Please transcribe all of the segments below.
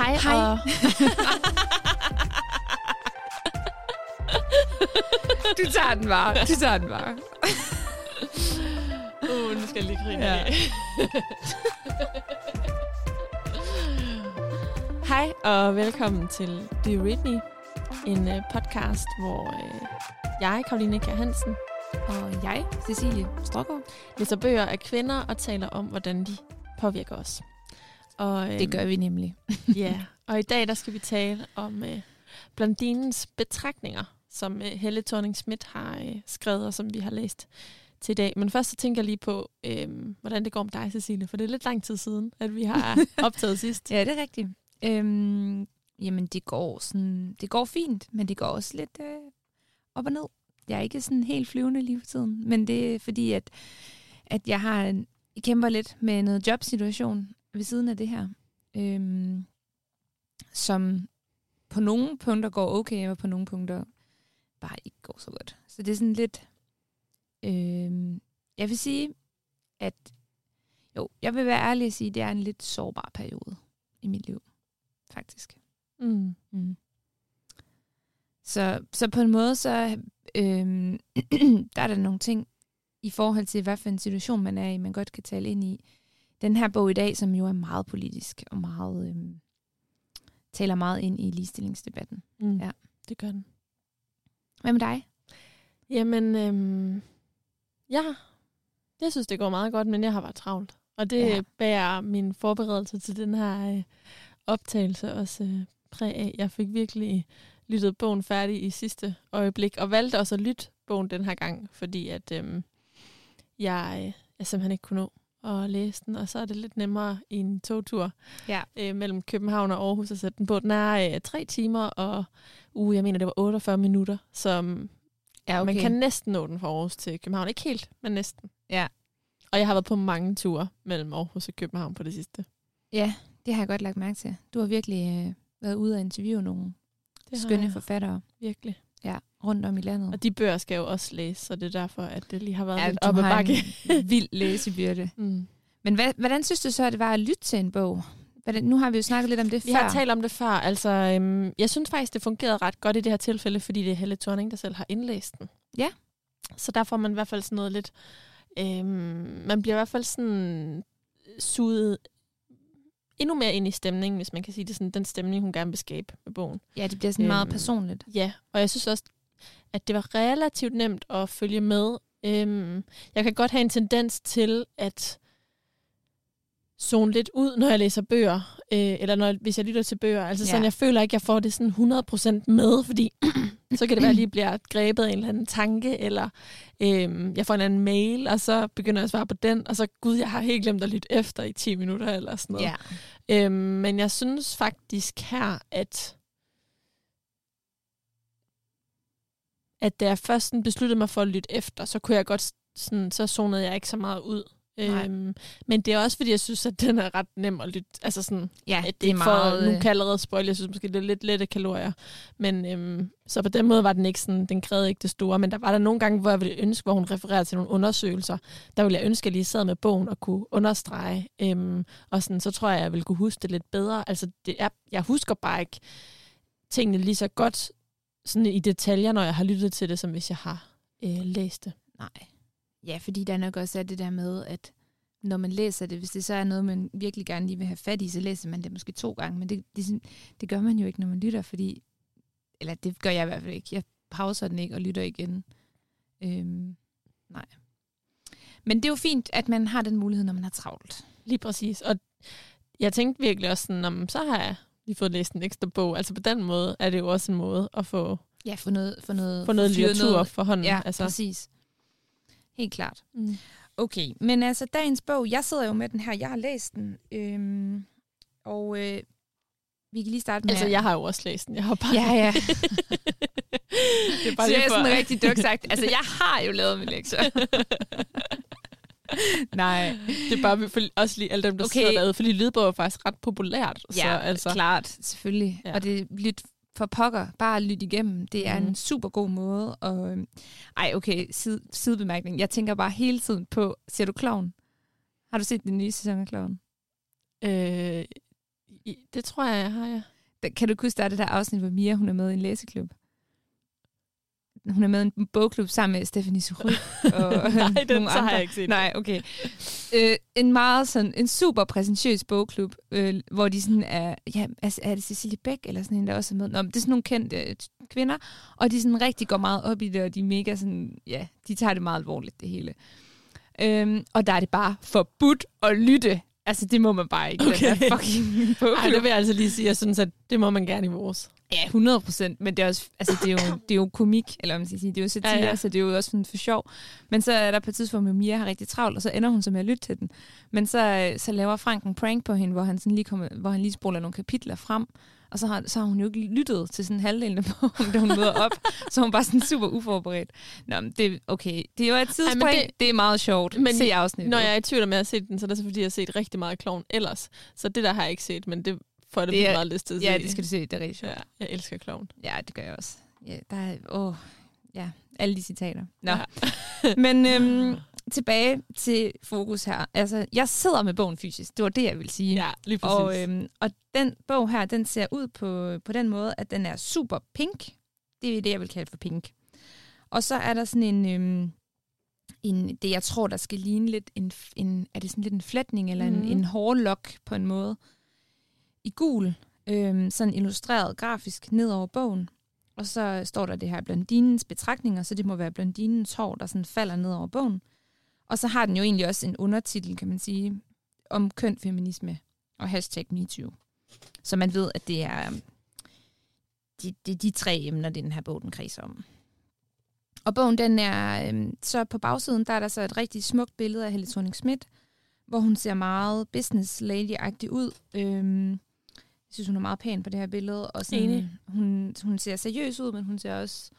Hej. Hej. Og... Du tager den bare. Du tager den bare. Uh, nu skal jeg lige grine Ja. Hej og velkommen til Read Me? En uh, podcast, hvor uh, jeg, Karoline Kjær Hansen, Og jeg, Cecilie Strågaard. læser bøger af kvinder og taler om, hvordan de påvirker os. Og, øhm, Det gør vi nemlig. Ja, og i dag der skal vi tale om uh, Blondinens betragtninger, som uh, Helle thorning Schmidt har uh, skrevet, og som vi har læst til i dag. Men først så tænker jeg lige på, øhm, hvordan det går med dig, Cecilie, for det er lidt lang tid siden, at vi har optaget sidst. Ja, det er rigtigt. Øhm, jamen, det går, sådan, det går fint, men det går også lidt øh, op og ned. Jeg er ikke sådan helt flyvende lige for tiden, men det er fordi, at, at jeg har en, kæmper lidt med noget jobsituation ved siden af det her, øhm, som på nogle punkter går okay, og på nogle punkter bare ikke går så godt. Så det er sådan lidt... Øhm, jeg vil sige, at jo, jeg vil være ærlig og sige, at det er en lidt sårbar periode i mit liv, faktisk. Mm. Mm. Så, så på en måde, så øhm, der er der nogle ting i forhold til, hvad for en situation man er i, man godt kan tale ind i. Den her bog i dag, som jo er meget politisk og meget øhm, taler meget ind i ligestillingsdebatten. Mm. Ja. det gør den. Hvad med dig? Jamen, øhm, ja, jeg synes, det går meget godt, men jeg har været travlt. Og det ja. bærer min forberedelse til den her øh, optagelse også øh, præg af. Jeg fik virkelig lyttet bogen færdig i sidste øjeblik, og valgte også at lytte bogen den her gang, fordi at øhm, jeg, øh, jeg simpelthen ikke kunne nå at læse den, og så er det lidt nemmere i en togtur Ja. øh, mellem København og Aarhus at sætte den på. Den er øh, tre timer, og uh, jeg mener, det var 48 minutter, som Ja, man kan næsten nå den fra Aarhus til København. Ikke helt, men næsten. Ja. Og jeg har været på mange ture mellem Aarhus og København på det sidste. Ja, det har jeg godt lagt mærke til. Du har virkelig øh, været ude og interviewe nogle Det skønne forfattere virkelig. Ja, rundt om i landet. Og de bøger skal jo også læse, så det er derfor, at det lige har været ja, lidt op ad bakke. vild læsebyrde. Mm. Men hvad, hvordan synes du så, at det var at lytte til en bog? Hvordan, nu har vi jo snakket lidt om det Vi før. har talt om det før. Altså, øhm, jeg synes faktisk, det fungerede ret godt i det her tilfælde, fordi det er Helle Thorning, der selv har indlæst den. Ja. Så der får man i hvert fald sådan noget lidt... Øhm, man bliver i hvert fald sådan suget endnu mere ind i stemningen, hvis man kan sige det sådan, den stemning, hun gerne vil skabe med bogen. Ja, det bliver sådan meget Øhm, personligt. Ja, og jeg synes også, at det var relativt nemt at følge med. Øhm, jeg kan godt have en tendens til at zone lidt ud, når jeg læser bøger, øh, eller når, hvis jeg lytter til bøger. Altså sådan, Ja. jeg føler ikke, jeg får det sådan 100% med, fordi så kan det være, at jeg lige bliver grebet af en eller anden tanke, eller øhm, jeg får en anden mail, og så begynder jeg at svare på den, og så, gud, jeg har helt glemt at lytte efter i 10 minutter, eller sådan noget. Ja. Øhm, men jeg synes faktisk her, at at da jeg først besluttede mig for at lytte efter, så kunne jeg godt sådan, så zonede jeg ikke så meget ud. Nej. Øhm, men det er også fordi, jeg synes, at den er ret nem at lytte. Altså sådan, ja, at det, det er meget... For, nu kan jeg allerede spoil, jeg synes måske, det er lidt lette kalorier. Men øhm, så på den måde var den ikke sådan, den krævede ikke det store. Men der var der nogle gange, hvor jeg ville ønske, hvor hun refererer til nogle undersøgelser. Der ville jeg ønske, at jeg lige sad med bogen og kunne understrege. Øhm, og sådan, så tror jeg, jeg ville kunne huske det lidt bedre. Altså, det er, jeg husker bare ikke tingene lige så godt sådan i detaljer, når jeg har lyttet til det, som hvis jeg har øh, læst det. Nej. Ja, fordi der nok også er det der med, at når man læser det, hvis det så er noget, man virkelig gerne lige vil have fat i, så læser man det måske to gange, men det, det, det gør man jo ikke, når man lytter, fordi, eller det gør jeg i hvert fald ikke. Jeg pauser den ikke og lytter igen. Øhm, nej. Men det er jo fint, at man har den mulighed, når man har travlt. Lige præcis. Og jeg tænkte virkelig også sådan, om, så har jeg lige fået læst en ekstra bog. Altså på den måde er det jo også en måde at få, Ja, for noget, for noget, få noget litteratur noget. for hånden. Ja, altså. præcis. Helt klart. Mm. Okay, men altså dagens bog, jeg sidder jo med den her, jeg har læst den, øhm, og øh, vi kan lige starte med... Altså, jeg har jo også læst den. Jeg har bare... Ja, ja. det er bare Så jeg er sådan rigtig duk sagt. Altså, jeg har jo lavet min lektier. Nej. Det er bare for, også lige alle dem, der Okay. sidder derude, fordi lydbog er faktisk ret populært. Ja, så, altså, klart, selvfølgelig. Ja. Ja. Og det lyt for pokker, bare lyt igennem. Det er mm. en Mhm. super god måde. Og, øhm, ej, okay, side, sidebemærkning. Jeg tænker bare hele tiden på, ser du Kloven? Har du set den nye sæson af Kloven? Øh, I, det tror jeg, jeg har, ja. Kan du huske, der er det der afsnit, hvor Mia hun er med i en læseklub? Hun er med i en bogklub sammen med Stephanie Sury. Nej, den nogle så har jeg ikke set. Nej, okay. Øh, en meget sådan, en super præsentiøs bogklub, øh, hvor de sådan er, ja, altså, er det Cecilie Bæk eller sådan en, der også er med? Nå, men det er sådan nogle kendte øh, kvinder, og de sådan rigtig går meget op i det, og de er mega sådan, ja, de tager det meget alvorligt, det hele. Øhm, og der er det bare forbudt at lytte. Altså, det må man bare ikke. Okay. Den der fucking bogklub. Ej, det vil jeg altså lige sige. Jeg synes, at det må man gerne i vores. Ja, 100 procent, men det er, også, altså, det, er jo, det er jo komik, eller man skal sige, det er jo satire, Ja, ja, så det er jo også sådan for sjov. Men så er der på et tidspunkt, hvor Mia har rigtig travlt, og så ender hun så med at lytte til den. Men så, så laver Frank en prank på hende, hvor han, sådan lige, kommer, hvor han lige spoler nogle kapitler frem, og så har, så har hun jo ikke lyttet til sådan halvdelen af bogen, da hun møder op. så hun bare sådan super uforberedt. Nå, men det, okay, det er jo et tidsspring, det- det, det er meget sjovt. Men Se afsnittet. Når jeg er i tvivl om, jeg har set den, så er det så, fordi jeg har set rigtig meget klovn ellers. Så det der har jeg ikke set, men det jeg da Det er- meget lyst. Ja, det skal du se, det er rigtig sjovt. Ja, jeg elsker klovn. Ja, det gør jeg også. Ja, der er, åh, ja, alle de citater. Nå. Ja. Men øhm, tilbage til fokus her. Altså, jeg sidder med bogen fysisk. Det var det, jeg ville sige. Ja, lige præcis. og, øhm, og den bog her, den ser ud på, på den måde, at den er super pink. Det er det, jeg vil kalde for pink. Og så er der sådan en, øhm, en det jeg tror, der skal ligne lidt en, en er det sådan lidt en flætning, eller Mhm. en, en hårlok på en måde. I gul, øh, sådan illustreret grafisk ned over bogen. Og så står der det her blondinens betragtninger, så det må være blondinens hår, der sådan falder ned over bogen. Og så har den jo egentlig også en undertitel, kan man sige, om køn, feminisme og hashtag MeToo. Så man ved, at det er øhm, de, de, de tre emner, den her bog, den kredser om. Og bogen, den er, øhm, så på bagsiden, der er der så et rigtig smukt billede af Helle thorning Schmidt, hvor hun ser meget business lady-agtig ud. Øh, jeg synes, hun er meget pæn på det her billede. Og sådan, Enig. Hun, hun ser seriøs ud, men hun ser også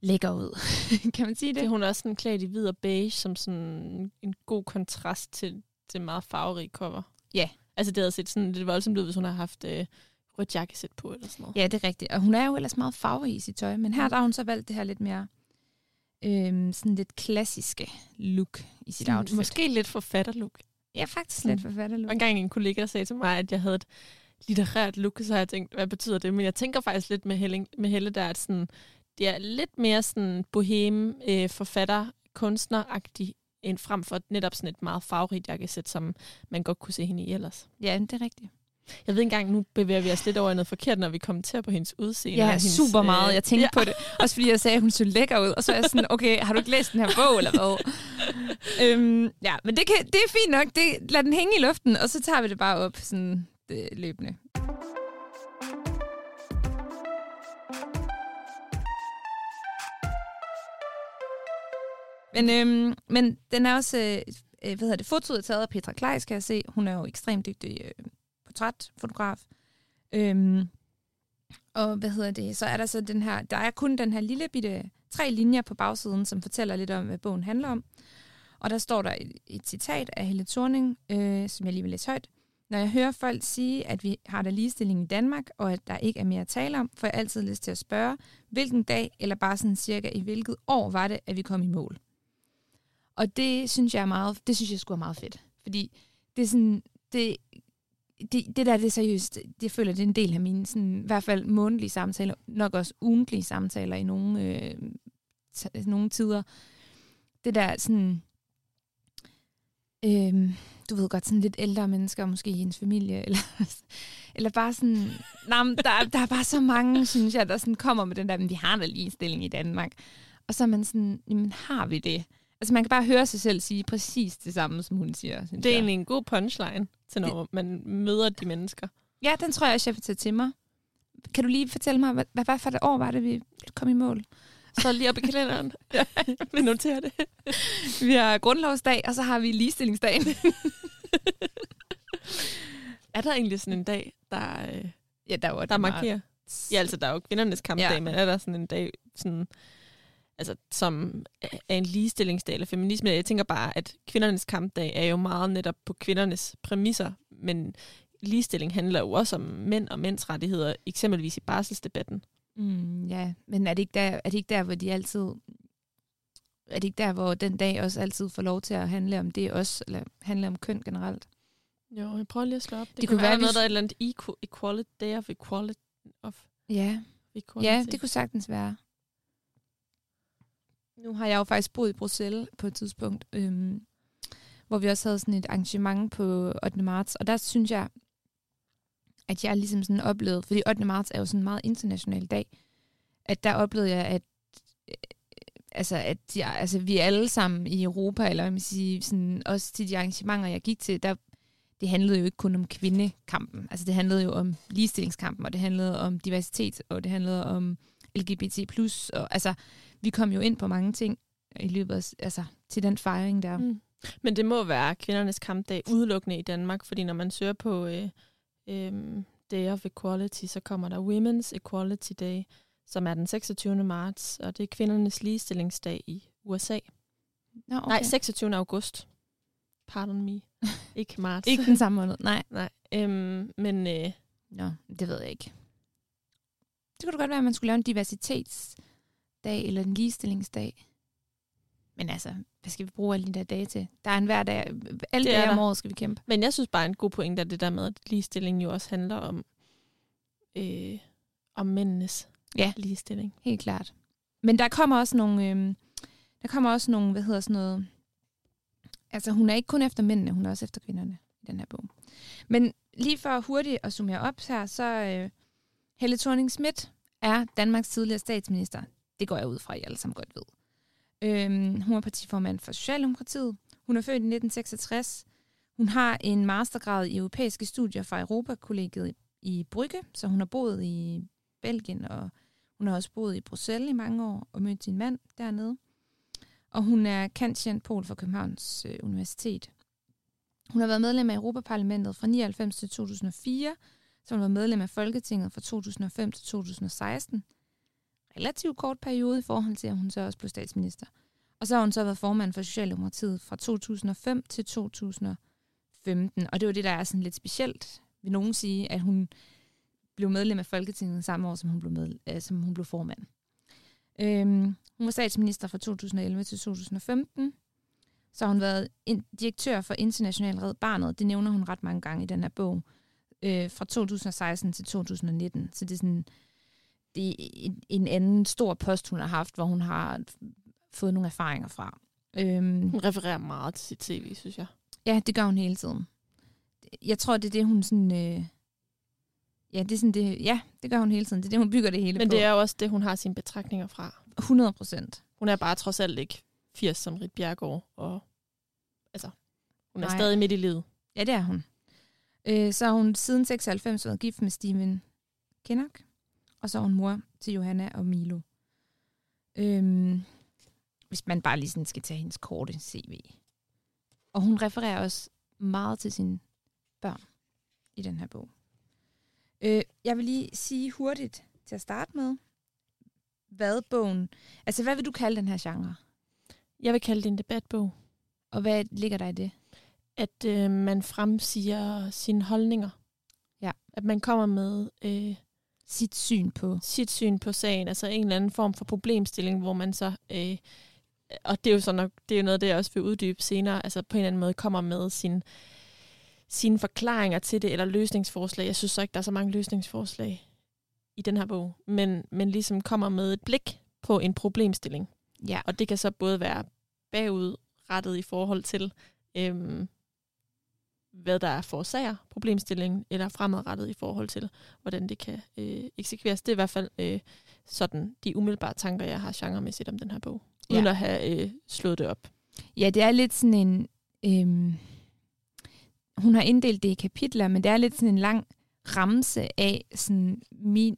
lækker ud. kan man sige det? Det hun er også sådan klædt i hvid og beige, som sådan en god kontrast til det meget farverige cover. Ja. Altså det havde set sådan lidt voldsomt ud, hvis hun har haft øh, rødt jakkesæt på eller sådan noget. Ja, det er rigtigt. Og hun er jo ellers meget farverig i sit tøj, men her Mm. der har hun så valgt det her lidt mere øhm, sådan lidt klassiske look i sit outfit. Måske lidt forfatterlook. Ja, faktisk Sådan. lidt forfatterlook. Var engang en kollega, sagde til mig, at jeg havde et litterært look, så har jeg tænkt, hvad betyder det? Men jeg tænker faktisk lidt med Helle, med Helle der, at sådan, det er lidt mere sådan boheme, øh, forfatter, kunstneragtig, end frem for netop sådan et meget farverigt jakkesæt, som man godt kunne se hende i ellers. Ja, det er rigtigt. Jeg ved ikke engang, nu bevæger vi os lidt over i noget forkert, når vi kommenterer på hendes udseende. Ja, hendes, super meget. øh, Jeg tænkte ja. på det. Også fordi jeg sagde, at hun så lækker ud. Og så er jeg sådan, okay, har du ikke læst den her bog, eller hvad? øhm, ja, men det, kan, det er fint nok. Det, lad den hænge i luften, og så tager vi det bare op sådan det, løbende. Men, øhm, men den er også, øh, øh, hvad hedder det, fotoet er taget af Petra Kleis, kan jeg se. Hun er jo ekstremt dygtig øh, portrætfotograf. Øhm, og hvad hedder det, så er der så den her, der er kun den her lille bitte tre linjer på bagsiden, som fortæller lidt om, hvad bogen handler om. Og der står der et, et citat af Helle Thorning, øh, som jeg lige vil læse højt. Når jeg hører folk sige, at vi har der ligestilling i Danmark, og at der ikke er mere at tale om, får jeg altid lyst til at spørge, hvilken dag, eller bare sådan cirka i hvilket år var det, at vi kom i mål. Og det synes jeg er meget, det synes jeg skulle er meget fedt. Fordi det er sådan, det, det, det der, det er seriøst, det, jeg føler, det er en del af mine, sådan, i hvert fald månedlige samtaler, nok også ugentlige samtaler i nogle, øh, t- nogle tider. Det der sådan, øh, du ved godt, sådan lidt ældre mennesker, måske i ens familie, eller, eller bare sådan, nej, der, der er bare så mange, synes jeg, der sådan kommer med den der, men vi har da ligestilling i Danmark. Og så er man sådan, jamen har vi det? Altså man kan bare høre sig selv sige præcis det samme, som hun siger. Det er jeg. egentlig en god punchline til, når man møder de mennesker. Ja, den tror jeg også, jeg vil tage til mig. Kan du lige fortælle mig, hvad, hvad, for det år var det, vi kom i mål? Så lige op i kalenderen. ja, vi noterer det. Vi har grundlovsdag, og så har vi ligestillingsdagen. Er der egentlig sådan en dag, der, øh, ja, der var der markerer? Ja, altså der er jo kvindernes kampdag, ja. men er der sådan en dag, sådan, altså, som er en ligestillingsdag eller feminisme? Jeg tænker bare, at kvindernes kampdag er jo meget netop på kvindernes præmisser, men ligestilling handler jo også om mænd og mænds rettigheder, eksempelvis i barselsdebatten. Mm, ja, men er det, ikke der, er det ikke der, hvor de altid... Er det ikke der, hvor den dag også altid får lov til at handle om det også, eller handle om køn generelt? Jo, jeg prøver lige at slå op. Det, Det kunne kunne være, være, noget, der er et eller andet equal, equality, day of equality. Of Ja, equality. ja, det kunne sagtens være. Nu har jeg jo faktisk boet i Bruxelles på et tidspunkt, øhm, hvor vi også havde sådan et arrangement på 8. marts, og der synes jeg, at jeg ligesom sådan oplevede, fordi 8. marts er jo sådan en meget international dag, at der oplevede jeg, at øh, altså, at jeg, altså, vi alle sammen i Europa, eller hvad man siger, sådan, også til de arrangementer, jeg gik til, der, det handlede jo ikke kun om kvindekampen. Altså det handlede jo om ligestillingskampen, og det handlede om diversitet, og det handlede om LGBT+. Og, altså, vi kom jo ind på mange ting i løbet af, altså, til den fejring der. Mm. Mm. Men det må være kvindernes kampdag udelukkende i Danmark, fordi når man søger på øh, øh, Day of Equality, så kommer der Women's Equality Day, som er den 26. marts, og det er kvindernes ligestillingsdag i USA. Nå, Okay. Nej, 26. august. Pardon me. Ikke marts. Ikke den samme måned, nej. Nej. Øhm, men øh, Nå, det ved jeg ikke. Det kunne godt være, at man skulle lave en diversitetsdag eller en ligestillingsdag. Men altså, hvad skal vi bruge alle de der dage til? Der er en hver dag. Alle Det dage om året skal vi kæmpe. Men jeg synes bare, en god pointe er det der med, at ligestilling jo også handler om, øh, om mændenes Ja. ligestilling. Helt klart. Men der kommer også nogle, øhm, der kommer også nogle, hvad hedder sådan noget, altså hun er ikke kun efter mændene, hun er også efter kvinderne i den her bog. Men lige for hurtigt at summere op her, så øh, Helle thorning Schmidt er Danmarks tidligere statsminister. Det går jeg ud fra, at I alle sammen godt ved. Øhm, hun er partiformand for Socialdemokratiet. Hun er født i 1966. Hun har en mastergrad i europæiske studier fra Europakollegiet i Brygge, så hun har boet i Belgien og hun har også boet i Bruxelles i mange år og mødt sin mand dernede. Og hun er kendt pol for Københavns øh, Universitet. Hun har været medlem af Europaparlamentet fra 99 til 2004, så hun var medlem af Folketinget fra 2005 til 2016. Relativt kort periode i forhold til, at hun så også blev statsminister. Og så har hun så været formand for Socialdemokratiet fra 2005 til 2015. Og det var det, der er sådan lidt specielt, vil nogen sige, at hun blev medlem af Folketinget samme år, som hun blev, med, øh, som hun blev formand. Øhm, hun var statsminister fra 2011 til 2015. Så har hun været in- direktør for International Red Barnet. Det nævner hun ret mange gange i den her bog. Øh, fra 2016 til 2019. Så det er sådan en, en anden stor post, hun har haft, hvor hun har fået nogle erfaringer fra. Øhm, Hun refererer meget til sit tv, synes jeg. Ja, det gør hun hele tiden. Jeg tror, det er det, hun sådan... Øh, ja, det er sådan det, ja, det gør hun hele tiden. Det er det, hun bygger det hele Men på. det er jo også det, hun har sine betragtninger fra. 100 procent. Hun er bare trods alt ikke 80 som Rit Bjergård, og altså, hun er Nej. stadig midt i livet. Ja, det er hun. Øh, så har hun siden 96 været gift med Steven Kinnock, og så er hun mor til Johanna og Milo. Øhm, hvis man bare lige sådan skal tage hendes korte CV. Og hun refererer også meget til sine børn i den her bog. Øh, jeg vil lige sige hurtigt til at starte med, hvad bogen... Altså, hvad vil du kalde den her genre? Jeg vil kalde det en debatbog. Og hvad ligger der i det? At øh, man fremsiger sine holdninger. Ja. At man kommer med øh, Sit syn på... sit syn på sagen, altså en eller anden form for problemstilling, hvor man så, øh, og det er jo så nok, det er jo noget, det jeg også vil uddybe senere, altså på en eller anden måde kommer med sin, sine forklaringer til det, eller løsningsforslag. Jeg synes så ikke, der er så mange løsningsforslag i den her bog, men, men ligesom kommer med et blik på en problemstilling. Ja, Og det kan så både være bagudrettet i forhold til, øhm, hvad der forårsager problemstillingen, eller fremadrettet i forhold til, hvordan det kan øh, eksekveres. Det er i hvert fald øh, sådan de umiddelbare tanker, jeg har genremæssigt om den her bog, Ja. uden at have øh, slået det op. Ja, det er lidt sådan en... Øhm, hun har inddelt det i kapitler, men det er lidt sådan en lang ramse af sådan mine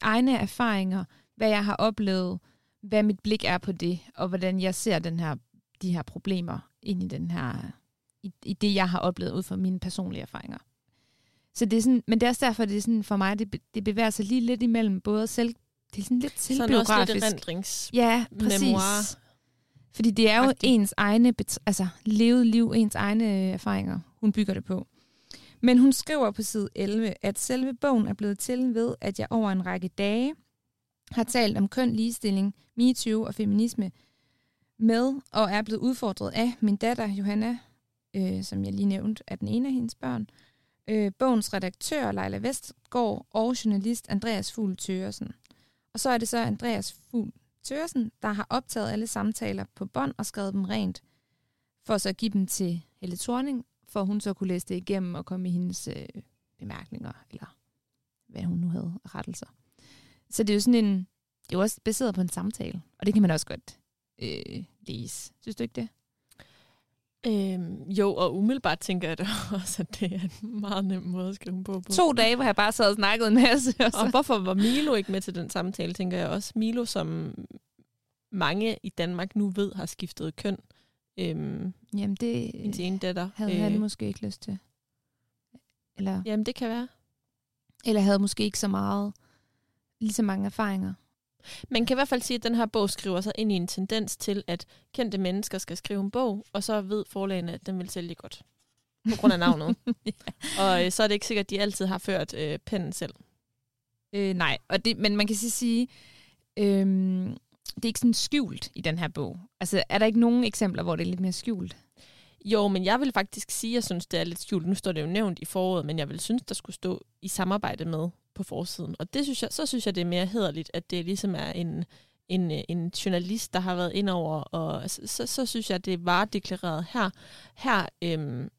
egne erfaringer, hvad jeg har oplevet, hvad mit blik er på det, og hvordan jeg ser den her, de her problemer ind i den her, i, i det, jeg har oplevet ud fra mine personlige erfaringer. Så det er sådan, men det er også derfor, det er sådan for mig, det, det bevæger sig lige lidt imellem både selv, det er sådan lidt Sådan også lidt selvbiografisk. erindrings. Ja, præcis. memoir. Fordi det er jo Agtigt. ens egne, altså levet liv, ens egne øh, erfaringer, hun bygger det på. Men hun skriver på side 11, at selve bogen er blevet til ved, at jeg over en række dage har talt om køn, ligestilling, MeToo og feminisme med, og er blevet udfordret af min datter Johanna øh, som jeg lige nævnte, er den ene af hendes børn. Øh, bogens redaktør, Leila Vestgaard, og journalist Andreas Fugl Tøresen. Og så er det så Andreas Fugl Tøresen, der har optaget alle samtaler på bånd og skrevet dem rent, for så at give dem til Helle Thorning, for hun så kunne læse det igennem og komme i hendes øh, bemærkninger, eller hvad hun nu havde rettelser. Så det er jo sådan en, det er jo også baseret på en samtale, og det kan man også godt øh, læse. Synes du ikke det? Øhm, jo, og umiddelbart tænker jeg da også, at det er en meget nem måde at skrive på. på. To dage, hvor jeg bare sad og snakkede en masse. Og, så. Og hvorfor var Milo ikke med til den samtale, tænker jeg også. Milo, som mange i Danmark nu ved har skiftet køn. Øhm, Jamen, det hendes ene datter. havde han måske ikke lyst til. Eller, Jamen, det kan være. eller havde måske ikke så meget, lige så mange erfaringer. Man kan i hvert fald sige, at den her bog skriver sig ind i en tendens til, at kendte mennesker skal skrive en bog, og så ved forlagene, at den vil sælge godt. På grund af navnet. Og øh, så er det ikke sikkert, at de altid har ført øh, pennen selv. Øh, nej, og det, men man kan så sige, øhm, det er ikke sådan skjult i den her bog. Altså, er der ikke nogen eksempler, hvor det er lidt mere skjult? Jo, men jeg vil faktisk sige, at jeg synes, det er lidt skjult. Nu står det jo nævnt i foråret, men jeg vil synes, der skulle stå i samarbejde med på forsiden. Og det synes jeg, så synes jeg, det er mere hederligt, at det ligesom er en, en, en journalist, der har været ind over, og så, så, så synes jeg, det var deklareret her. Her, øhm,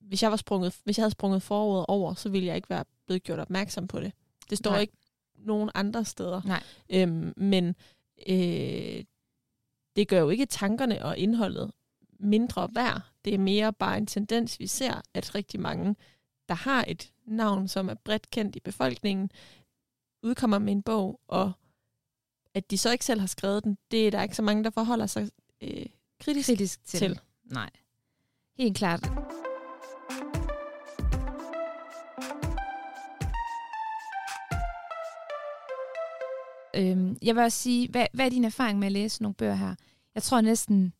hvis, jeg var sprunget, hvis jeg havde sprunget foråret over, så ville jeg ikke være blevet gjort opmærksom på det. Det står Nej. Nej. ikke nogen andre steder. Nej. Øhm, men øh, det gør jo ikke tankerne og indholdet mindre værd. Det er mere bare en tendens, vi ser, at rigtig mange, der har et navn, som er bredt kendt i befolkningen, udkommer med en bog, og at de så ikke selv har skrevet den, det er der ikke så mange, der forholder sig øh, kritisk, Kritisk til. til. Nej. Helt klart. Øhm, jeg vil også sige, hvad, hvad er din erfaring med at læse nogle bøger her? Jeg tror næsten...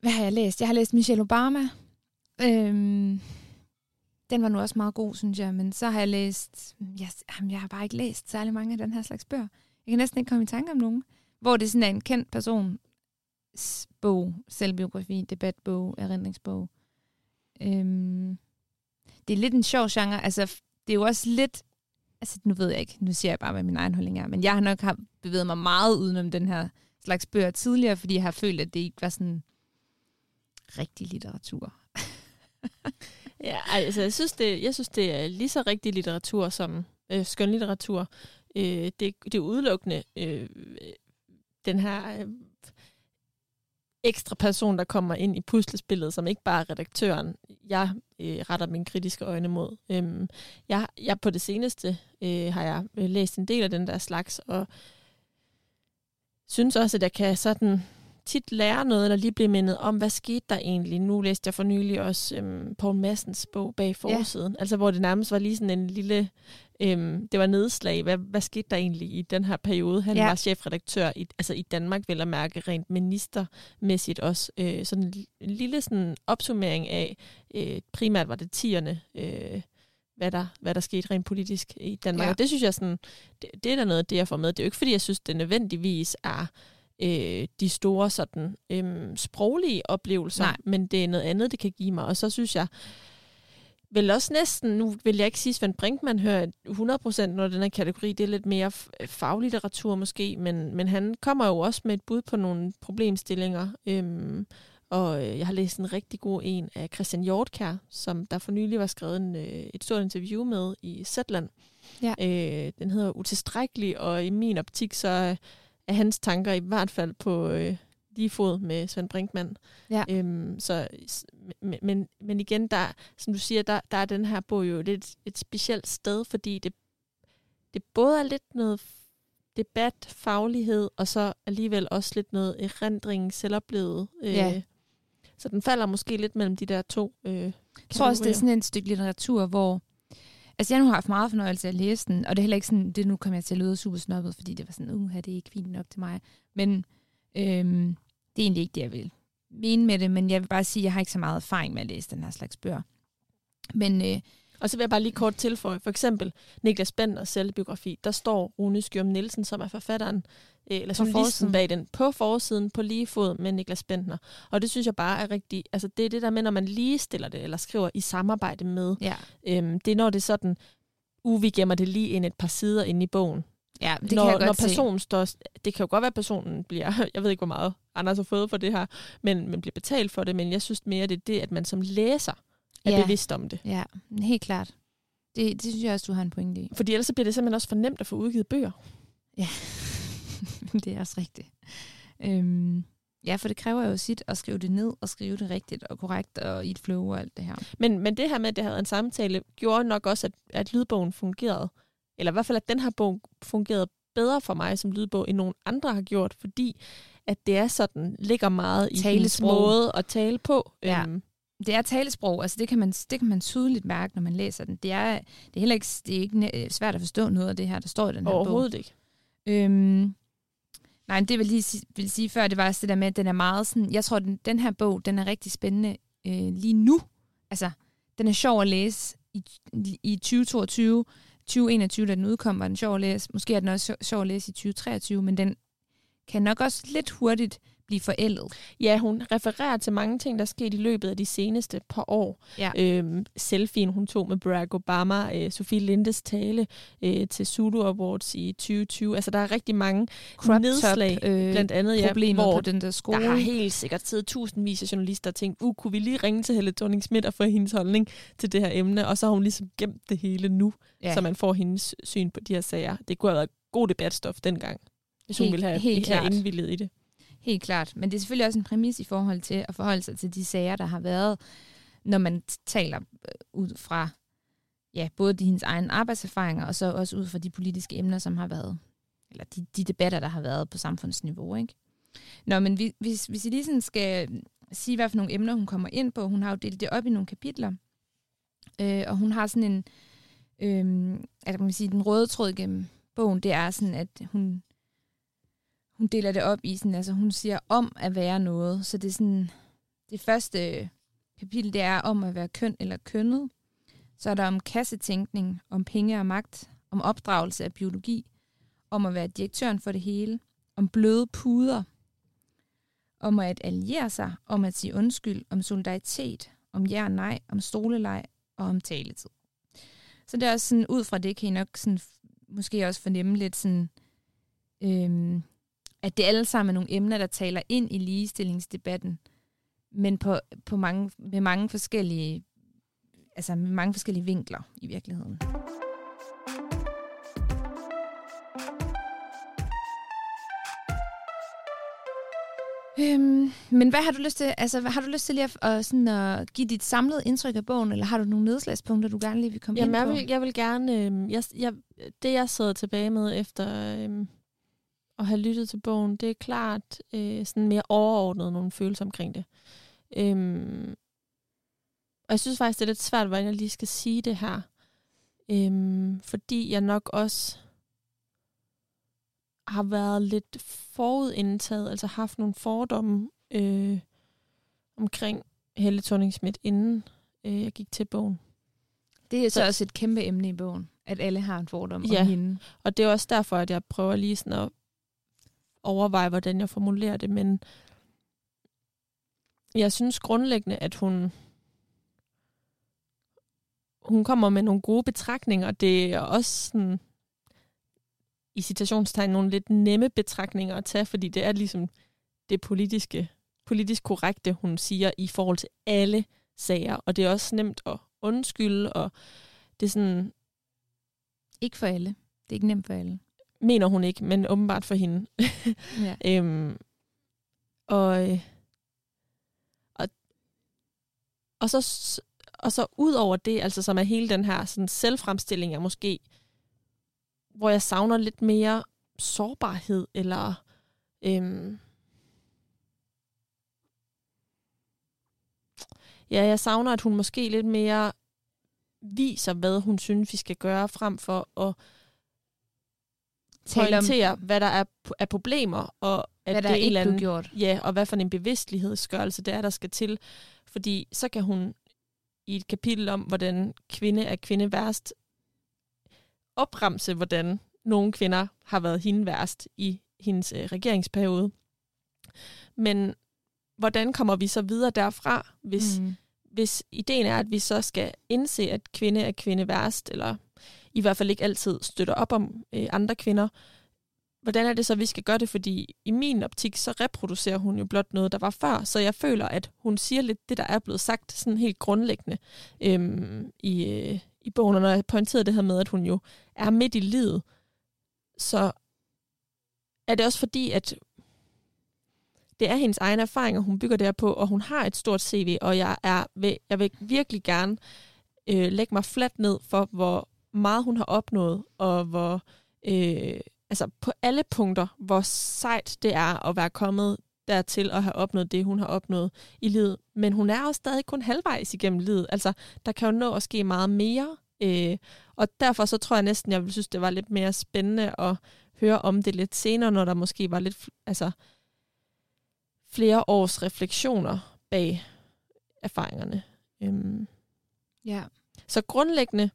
Hvad har jeg læst? Jeg har læst Michelle Obama. Øhm, den var nu også meget god, synes jeg. Men så har jeg læst... Jeg, jamen, jeg har bare ikke læst særlig mange af den her slags bøger. Jeg kan næsten ikke komme i tanke om nogen. Hvor det sådan er en kendt person, bog, selvbiografi, debatbog, erindringsbog. Øhm, det er lidt en sjov genre. Altså, det er jo også lidt... Altså, nu ved jeg ikke. Nu siger jeg bare, hvad min egen holdning er. Men jeg har nok har bevæget mig meget udenom den her slags bøger tidligere, fordi jeg har følt, at det ikke var sådan rigtig litteratur. Ja, altså, jeg synes, det, jeg synes, det er lige så rigtig litteratur som øh, skønlitteratur. Øh, det, det er udelukkende øh, den her øh, ekstra person, der kommer ind i puslespillet, som ikke bare er redaktøren. Jeg øh, retter mine kritiske øjne mod. Øhm, jeg, jeg på det seneste øh, har jeg øh, læst en del af den der slags, og synes også, at jeg kan sådan tit lære noget, eller lige blive mindet om, hvad skete der egentlig? Nu læste jeg for nylig også øhm, Poul Massens bog bag forsiden, ja. altså hvor det nærmest var lige sådan en lille, øhm, det var nedslag, hvad, hvad skete der egentlig i den her periode? Han Ja. var chefredaktør i, altså i Danmark, vil jeg mærke, rent ministermæssigt også. Øh, sådan en, li- en lille sådan opsummering af, øh, primært var det tierne, øh, hvad der, hvad der skete rent politisk i Danmark. Ja. Ja. Og det synes jeg sådan, det, det er da noget af det, jeg får med. Det er jo ikke, fordi jeg synes, det nødvendigvis er øh, de store sådan øh, sproglige oplevelser, Nej. men det er noget andet, det kan give mig. Og så synes jeg, vel også næsten, nu vil jeg ikke sige, Svend Brinkmann hører 100% når den her kategori, det er lidt mere f- faglitteratur måske, men, men han kommer jo også med et bud på nogle problemstillinger, øhm, og øh, jeg har læst en rigtig god en af Christian Hjortkær, som der for nylig var skrevet en, øh, et stort interview med i Zetland. Ja. Øh, den hedder Utilstrækkelig, og i min optik så er- hans tanker i hvert fald på øh, lige fod med Svend Brinkmann. Ja. Øhm, så, men, men, men igen, der, som du siger, der, der er den her bog jo lidt et specielt sted, fordi det, det både er lidt noget debat, faglighed, og så alligevel også lidt noget erindring, selvoplevet. Øh, Ja. Så den falder måske lidt mellem de der to øh, Jeg tror også, det er sådan et stykke litteratur, hvor... Altså, jeg nu har haft meget fornøjelse af at læse den, og det er heller ikke sådan, det nu kommer jeg til at lyde super snobbet, fordi det var sådan, uh, det er ikke fint nok til mig. Men øhm, det er egentlig ikke det, jeg vil mene med det, men jeg vil bare sige, at jeg har ikke så meget erfaring med at læse den her slags bøger. Men øh, og så vil jeg bare lige kort tilføje, for eksempel Niklas Benders selvbiografi, der står Rune Skjørm Nielsen, som er forfatteren, øh, eller som forsiden. bag den, på forsiden, på lige fod med Niklas Bentner. Og det synes jeg bare er rigtig, altså det er det der med, når man lige stiller det, eller skriver i samarbejde med, Ja, øhm, det er når det er sådan, uh, vi gemmer det lige ind et par sider ind i bogen. ja det når, kan jeg godt når se. personen står, det kan jo godt være, at personen bliver, jeg ved ikke, hvor meget Anders har fået for det her, men, men bliver betalt for det, men jeg synes mere, det er det, at man som læser er Ja. bevidst om det. Ja, helt klart. Det, det synes jeg også, du har en pointe i. Fordi ellers så bliver det simpelthen også for nemt at få udgivet bøger. det er også rigtigt. Øhm, ja, for det kræver jo sit at skrive det ned, og skrive det rigtigt og korrekt, og i et flow og alt det her. Men, men det her med, at det havde en samtale, gjorde nok også, at, at lydbogen fungerede. Eller i hvert fald, at den her bog fungerede bedre for mig som lydbog, end nogen andre har gjort, fordi at det er sådan, ligger meget i hendes måde at tale på. Ja. Øhm, Det er talesprog, altså det kan man, det kan man tydeligt mærke, når man læser den. Det er, det er heller ikke, det er ikke næ- svært at forstå noget af det her, der står i den her bog. overhovedet ikke. Øhm, nej, det vil lige sige, vil sige før, det var også det der med, at den er meget sådan, jeg tror, den, den her bog, den er rigtig spændende øh, lige nu. Altså, den er sjov at læse i, i 2022, 2021, da den udkom, var den sjov at læse. Måske er den også sjov at læse i 2023, men den kan nok også lidt hurtigt blive forældet. Ja, hun refererer til mange ting, der er sket i løbet af de seneste par år. Ja. Øhm, selfien, hun tog med Barack Obama, øh, Sofie Lindes tale øh, til Zulu Awards i 2020. Altså, der er rigtig mange Crop nedslag, top, øh, blandt andet, ja, hvor på den der skole. der har helt sikkert siddet tusindvis af journalister og tænkt, uh, kunne vi lige ringe til Helle thorning og få hendes holdning til det her emne? Og så har hun ligesom gemt det hele nu, ja. så man får hendes syn på de her sager. Det kunne have været god debatstof dengang, hvis hun Helt- ville have, helt have klart. indvillet i det. Helt klart. Men det er selvfølgelig også en præmis i forhold til at forholde sig til de sager, der har været, når man taler øh, ud fra ja, både de, hendes egne arbejdserfaringer, og så også ud fra de politiske emner, som har været, eller de, de debatter, der har været på samfundsniveau. Ikke? Nå, men vi, hvis, hvis I lige sådan skal øh, sige, hvad for nogle emner hun kommer ind på, hun har jo delt det op i nogle kapitler, øh, og hun har sådan en, øh, altså man kan sige, den røde tråd gennem bogen, det er sådan, at hun hun deler det op i sådan, altså hun siger om at være noget. Så det er sådan, det første kapitel, det er om at være køn eller kønnet. Så er der om kassetænkning, om penge og magt, om opdragelse af biologi, om at være direktøren for det hele, om bløde puder, om at alliere sig, om at sige undskyld, om solidaritet, om ja og nej, om stoleleg og om taletid. Så det er også sådan, ud fra det kan I nok sådan, måske også fornemme lidt sådan, øhm, at det alle sammen er nogle emner, der taler ind i ligestillingsdebatten, men på, på mange, med mange forskellige altså med mange forskellige vinkler i virkeligheden. Øhm, men hvad har du lyst til, altså hvad har du lyst til lige at, at, sådan at give dit samlede indtryk af bogen, eller har du nogle nedslagspunkter, du gerne lige vil komme Jamen, ind jeg på? vil, jeg vil gerne... Øh, jeg, jeg, det, jeg sidder tilbage med efter øh, at have lyttet til bogen, det er klart øh, sådan mere overordnet nogle følelser omkring det. Øhm, og jeg synes faktisk, det er lidt svært, hvordan jeg lige skal sige det her. Øhm, fordi jeg nok også har været lidt forudindtaget, altså haft nogle fordomme øh, omkring Helle thorning inden øh, jeg gik til bogen. Det er så, Så- også et kæmpe emne i bogen, at alle har en fordom Ja. om hende. Og det er også derfor, at jeg prøver lige sådan at overveje, hvordan jeg formulerer det, men jeg synes grundlæggende, at hun hun kommer med nogle gode betragtninger, og det er også sådan, i citationstegn nogle lidt nemme betragtninger at tage, fordi det er ligesom det politiske, politisk korrekte, hun siger i forhold til alle sager, og det er også nemt at undskylde, og det er sådan, Ikke for alle. Det er ikke nemt for alle mener hun ikke, men åbenbart for hende. Ja. Øhm, og, og, og, så, og så ud over det, altså som er hele den her sådan selvfremstilling af måske, hvor jeg savner lidt mere sårbarhed, eller øhm, ja, jeg savner, at hun måske lidt mere viser, hvad hun synes, vi skal gøre, frem for at Tale om, pointere, hvad der er af problemer, og at hvad der det er ikke anden, gjort. ja, og hvad for en bevidstlighedsgørelse det er, der skal til. Fordi så kan hun i et kapitel om, hvordan kvinde er kvinde værst, opremse, hvordan nogle kvinder har været hende værst i hendes øh, regeringsperiode. Men hvordan kommer vi så videre derfra, hvis, mm. hvis ideen er, at vi så skal indse, at kvinde er kvinde værst, eller i hvert fald ikke altid støtter op om øh, andre kvinder, hvordan er det så, at vi skal gøre det? Fordi i min optik, så reproducerer hun jo blot noget, der var før. Så jeg føler, at hun siger lidt det, der er blevet sagt sådan helt grundlæggende øhm, i, øh, i bogen. Og når jeg pointerede det her med, at hun jo er midt i livet, så er det også fordi, at det er hendes egne erfaringer, hun bygger der på, og hun har et stort CV, og jeg, er, jeg vil virkelig gerne øh, lægge mig fladt ned for, hvor meget hun har opnået, og hvor øh, altså på alle punkter, hvor sejt det er at være kommet dertil at have opnået det, hun har opnået i livet. Men hun er også stadig kun halvvejs igennem livet. Altså, der kan jo nå at ske meget mere. Øh, og derfor så tror jeg næsten, jeg vil synes, det var lidt mere spændende at høre om det lidt senere, når der måske var lidt altså, flere års refleksioner bag erfaringerne. Øhm. Ja. Så grundlæggende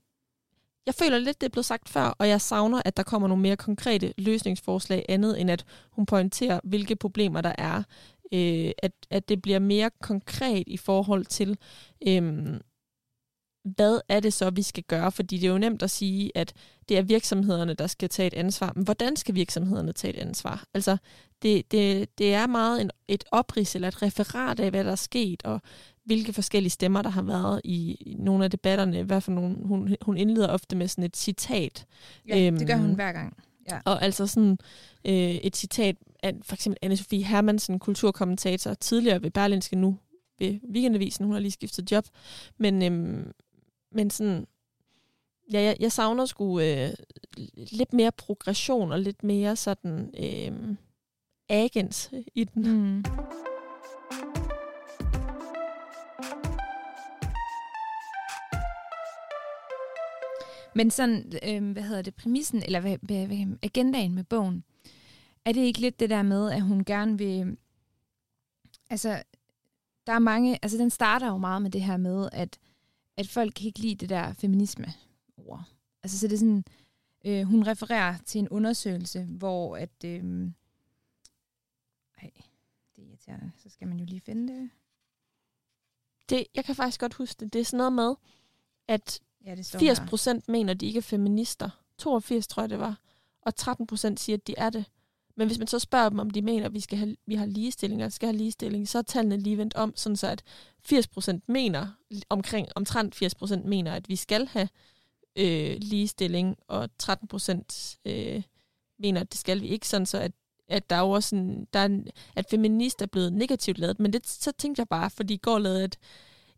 jeg føler lidt, det er blevet sagt før, og jeg savner, at der kommer nogle mere konkrete løsningsforslag, andet end at hun pointerer, hvilke problemer der er. Øh, at, at det bliver mere konkret i forhold til, øh, hvad er det så, vi skal gøre? Fordi det er jo nemt at sige, at det er virksomhederne, der skal tage et ansvar. Men hvordan skal virksomhederne tage et ansvar? Altså, det, det, det er meget en, et oprids eller et referat af, hvad der er sket, og hvilke forskellige stemmer, der har været i nogle af debatterne. Hvad for nogle, hun, hun indleder ofte med sådan et citat. Ja, øhm, det gør hun øhm, hver gang. Ja. Og altså sådan øh, et citat af for eksempel Anne-Sophie Hermansen, kulturkommentator, tidligere ved Berlinske, nu ved Weekendavisen, hun har lige skiftet job. Men, øhm, men sådan, ja, jeg, jeg savner sgu øh, lidt mere progression og lidt mere sådan øh, agens i den. Mm. Men sådan, øh, hvad hedder det, præmissen, eller hvad, hvad, hvad, agendaen med bogen, er det ikke lidt det der med, at hun gerne vil... Altså, der er mange... Altså, den starter jo meget med det her med, at, at folk kan ikke lide det der feminisme-ord. Altså, så det er sådan... Øh, hun refererer til en undersøgelse, hvor at... Øh, ej, det er irriterende. Så skal man jo lige finde det. det. Jeg kan faktisk godt huske det. Det er sådan noget med, at Ja, det 80 procent mener, de ikke er feminister. 82 tror jeg, det var. Og 13 procent siger, at de er det. Men hvis man så spørger dem, om de mener, at vi, skal have, vi har ligestilling, eller skal have ligestilling, så er tallene lige vendt om, sådan så at 80 procent mener, omkring omtrent 80 procent mener, at vi skal have øh, ligestilling, og 13 procent øh, mener, at det skal vi ikke, sådan så at at der er også sådan, der er en, at feminist er blevet negativt lavet. Men det, så tænkte jeg bare, fordi i går lavede et,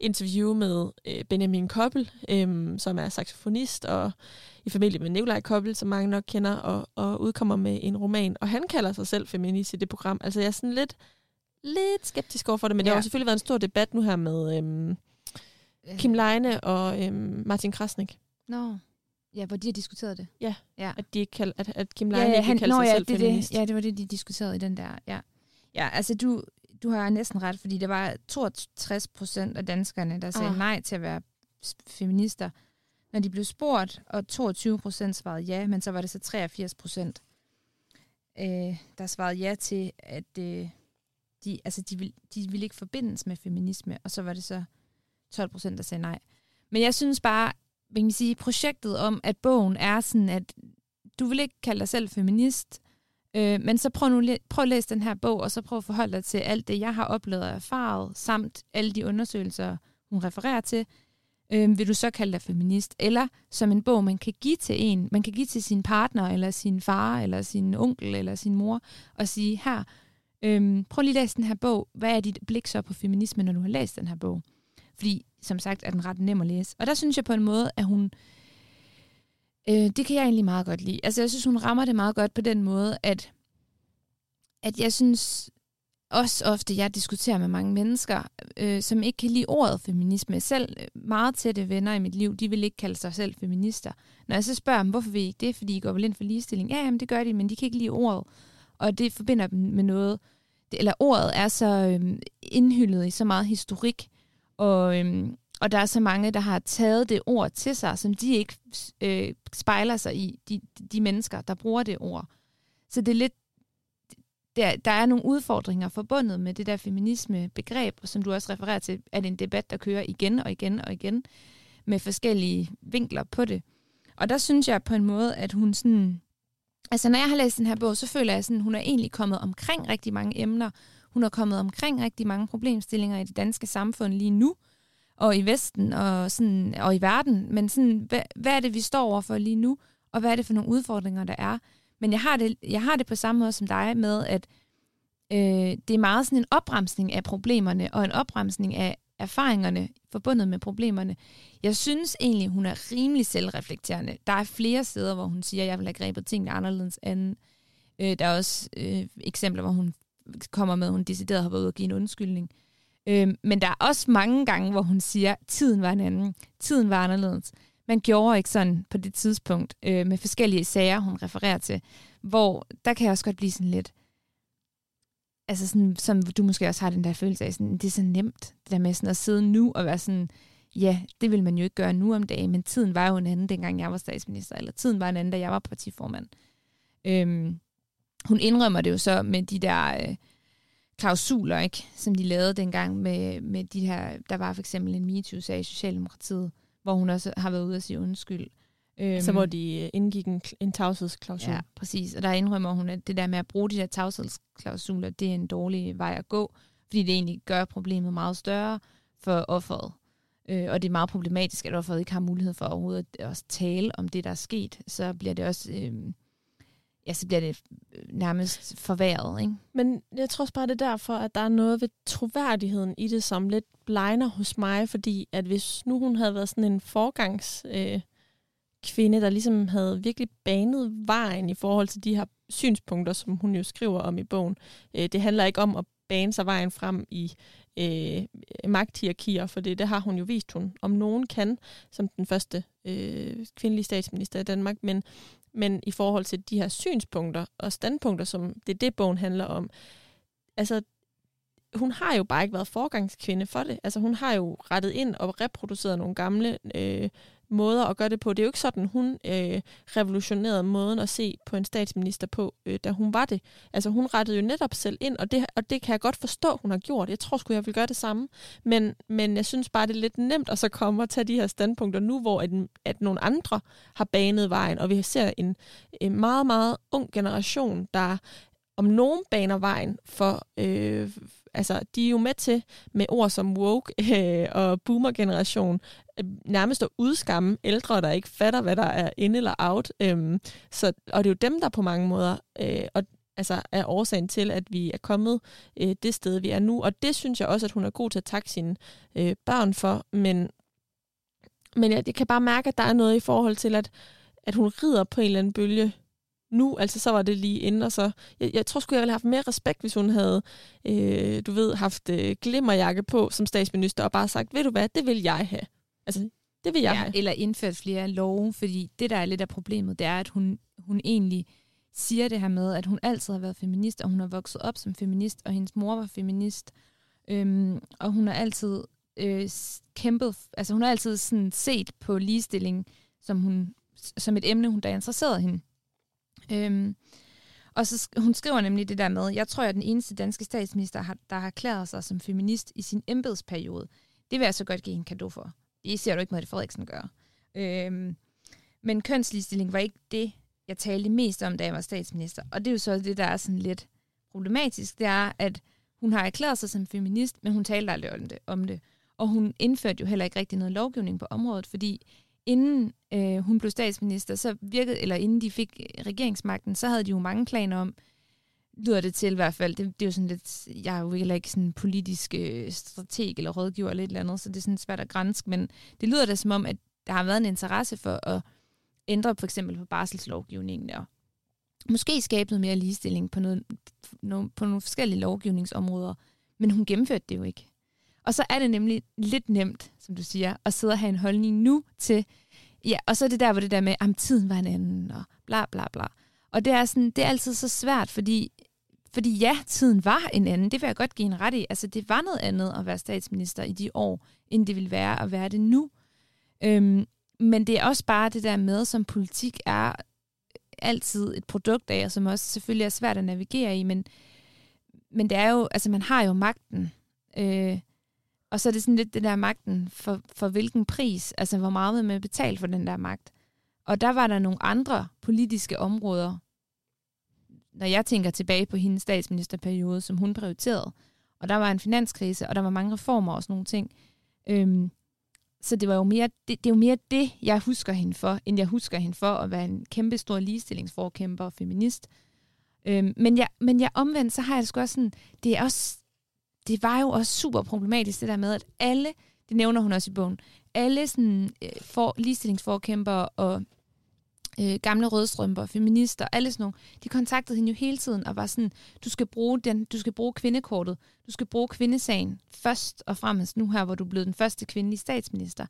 interview med øh, Benjamin Koppel, øh, som er saxofonist og i familie med Nikolaj Koppel, som mange nok kender, og, og udkommer med en roman. Og han kalder sig selv feminist i det program. Altså jeg er sådan lidt, lidt skeptisk over for det, men ja. det har selvfølgelig været en stor debat nu her med øh, Kim Leine og øh, Martin Krasnik. Nå. No. Ja, hvor de har diskuteret det. Ja, ja. At, de ikke kald, at, at Kim Leine ja, ja, han, ikke kalder sig ja, selv det, feminist. Det, ja, det var det, de diskuterede i den der. Ja, ja altså du, du har næsten ret, fordi der var 62 procent af danskerne, der sagde ah. nej til at være feminister, når de blev spurgt, og 22 procent svarede ja, men så var det så 83 procent, øh, der svarede ja til, at øh, de, altså de, vil, de ville ikke forbindes med feminisme, og så var det så 12 procent, der sagde nej. Men jeg synes bare, vil jeg sige, projektet om, at bogen er sådan, at du vil ikke kalde dig selv feminist, Øh, men så prøv nu prøv at læse den her bog, og så prøv at forholde dig til alt det, jeg har oplevet og erfaret, samt alle de undersøgelser, hun refererer til. Øh, vil du så kalde dig feminist? Eller som en bog, man kan give til en. Man kan give til sin partner, eller sin far, eller sin onkel, eller sin mor, og sige, her, øh, prøv lige at læse den her bog. Hvad er dit blik så på feminisme, når du har læst den her bog? Fordi, som sagt, er den ret nem at læse. Og der synes jeg på en måde, at hun Øh, det kan jeg egentlig meget godt lide. Altså, jeg synes, hun rammer det meget godt på den måde, at, at jeg synes også ofte, jeg diskuterer med mange mennesker, øh, som ikke kan lide ordet feminisme. Selv øh, meget tætte venner i mit liv, de vil ikke kalde sig selv feminister. Når jeg så spørger dem, hvorfor vil I ikke det? Fordi I går vel ind for ligestilling? Ja, jamen, det gør de, men de kan ikke lide ordet. Og det forbinder dem med noget, det, eller ordet er så øh, indhyllet i så meget historik, og, øh, og der er så mange, der har taget det ord til sig, som de ikke øh, spejler sig i, de, de mennesker, der bruger det ord. Så det er lidt, der, der er nogle udfordringer forbundet med det der feminisme-begreb, som du også refererer til, at en debat, der kører igen og igen og igen, med forskellige vinkler på det. Og der synes jeg på en måde, at hun sådan... Altså, når jeg har læst den her bog, så føler jeg sådan, at hun er egentlig kommet omkring rigtig mange emner. Hun er kommet omkring rigtig mange problemstillinger i det danske samfund lige nu, og i Vesten og, sådan, og i verden. Men sådan, hvad, hvad er det, vi står overfor lige nu, og hvad er det for nogle udfordringer, der er? Men jeg har det, jeg har det på samme måde som dig med, at øh, det er meget sådan en opremsning af problemerne, og en opremsning af erfaringerne forbundet med problemerne. Jeg synes egentlig, hun er rimelig selvreflekterende. Der er flere steder, hvor hun siger, at jeg vil have grebet tingene anderledes anden. Øh, der er også øh, eksempler, hvor hun kommer med, at hun decideret har været ude og give en undskyldning. Øh, Øhm, men der er også mange gange, hvor hun siger, tiden var en anden. Tiden var anderledes. Man gjorde ikke sådan på det tidspunkt, øh, med forskellige sager, hun refererer til, hvor der kan jeg også godt blive sådan lidt, altså sådan, som du måske også har den der følelse af, sådan, det er så nemt, det der med sådan at sidde nu og være sådan, ja, det vil man jo ikke gøre nu om dagen, men tiden var jo en anden, dengang jeg var statsminister, eller tiden var en anden, da jeg var partiformand. Øhm, hun indrømmer det jo så med de der øh, klausuler, ikke, som de lavede dengang med, med de her, der var for eksempel en MeToo-sag i Socialdemokratiet, hvor hun også har været ude at sige undskyld. Øhm, så hvor de øh, indgik en, en tavshedsklausul. Ja, præcis. Og der indrømmer hun, at det der med at bruge de der tavshedsklausuler, det er en dårlig vej at gå, fordi det egentlig gør problemet meget større for offeret. Øh, og det er meget problematisk, at offeret ikke har mulighed for overhovedet at også tale om det, der er sket. Så bliver det også... Øh, ja, så bliver det øh, nærmest forværret, ikke? Men jeg tror også bare, det er derfor, at der er noget ved troværdigheden i det, som lidt blegner hos mig, fordi at hvis nu hun havde været sådan en forgangs... Øh, kvinde, der ligesom havde virkelig banet vejen i forhold til de her synspunkter, som hun jo skriver om i bogen. Øh, det handler ikke om at bane sig vejen frem i øh, magthierarkier, for det, det har hun jo vist, hun om nogen kan, som den første øh, kvindelige statsminister i Danmark, men, men i forhold til de her synspunkter og standpunkter, som det er det, bogen handler om, altså hun har jo bare ikke været forgangskvinde for det. Altså hun har jo rettet ind og reproduceret nogle gamle øh, måder at gøre det på. Det er jo ikke sådan, hun øh, revolutionerede måden at se på en statsminister på, øh, da hun var det. Altså hun rettede jo netop selv ind, og det, og det kan jeg godt forstå, hun har gjort. Jeg tror sgu, jeg vil gøre det samme. Men, men jeg synes bare, det er lidt nemt at så komme og tage de her standpunkter nu, hvor at, at nogle andre har banet vejen, og vi ser en, en meget, meget ung generation, der om nogen baner vejen for, øh, altså de er jo med til med ord som woke øh, og boomer-generation øh, nærmest at udskamme ældre, der ikke fatter, hvad der er in eller out. Øh, så, og det er jo dem, der på mange måder øh, og, altså, er årsagen til, at vi er kommet øh, det sted, vi er nu. Og det synes jeg også, at hun er god til at takke sine øh, børn for. Men, men jeg, jeg kan bare mærke, at der er noget i forhold til, at, at hun rider på en eller anden bølge nu, altså så var det lige inden, og så, jeg, jeg tror sgu, jeg ville have haft mere respekt, hvis hun havde, øh, du ved, haft øh, glimmerjakke på som statsminister, og bare sagt, ved du hvad, det vil jeg have. Altså, det vil jeg ja, have. Eller indført flere love, fordi det, der er lidt af problemet, det er, at hun, hun egentlig siger det her med, at hun altid har været feminist, og hun har vokset op som feminist, og hendes mor var feminist, øhm, og hun har altid øh, kæmpet, altså hun har altid sådan set på ligestilling, som, hun, som et emne, hun der interesserede hende. Øhm, og så hun skriver nemlig det der med, jeg tror, jeg er den eneste danske statsminister, der har erklæret sig som feminist i sin embedsperiode. Det vil jeg så godt give en kado for. Det ser du ikke Mette Frederiksen gøre. Øhm, men kønsligestilling var ikke det, jeg talte mest om, da jeg var statsminister. Og det er jo så det, der er sådan lidt problematisk. Det er, at hun har erklæret sig som feminist, men hun talte aldrig om det. Om det. Og hun indførte jo heller ikke rigtig noget lovgivning på området, fordi inden øh, hun blev statsminister, så virkede, eller inden de fik øh, regeringsmagten, så havde de jo mange planer om, lyder det til i hvert fald, det, det er jo sådan lidt, jeg er jo heller ikke sådan politisk øh, strateg eller rådgiver eller et eller andet, så det er sådan svært at grænske, men det lyder da som om, at der har været en interesse for at ændre for eksempel på barselslovgivningen og måske skabe noget mere ligestilling på, noget, på nogle forskellige lovgivningsområder, men hun gennemførte det jo ikke. Og så er det nemlig lidt nemt, som du siger, at sidde og have en holdning nu til, ja, og så er det der, hvor det der med, at tiden var en anden, og bla bla bla. Og det er, sådan, det er altid så svært, fordi Fordi ja, tiden var en anden. Det vil jeg godt give en ret i. Altså, det var noget andet at være statsminister i de år, end det ville være at være det nu. Øhm, men det er også bare det der med, som politik er altid et produkt af, og som også selvfølgelig er svært at navigere i, men, men det er jo, altså man har jo magten. Øh, og så er det sådan lidt det der magten, for, for hvilken pris, altså hvor meget vil man betale for den der magt. Og der var der nogle andre politiske områder, når jeg tænker tilbage på hendes statsministerperiode, som hun prioriterede. Og der var en finanskrise, og der var mange reformer og sådan nogle ting. Øhm, så det var jo mere det, det er jo mere det, jeg husker hende for, end jeg husker hende for at være en kæmpe stor ligestillingsforkæmper og feminist. Øhm, men, jeg, men jeg omvendt, så har jeg det sgu også sådan, det er også, det var jo også super problematisk, det der med, at alle, det nævner hun også i bogen, alle sådan, øh, for, ligestillingsforkæmper og øh, gamle rødstrømper, feminister, alle sådan nogle, de kontaktede hende jo hele tiden og var sådan, du skal bruge, den, du skal bruge kvindekortet, du skal bruge kvindesagen først og fremmest nu her, hvor du er blevet den første kvindelige statsminister.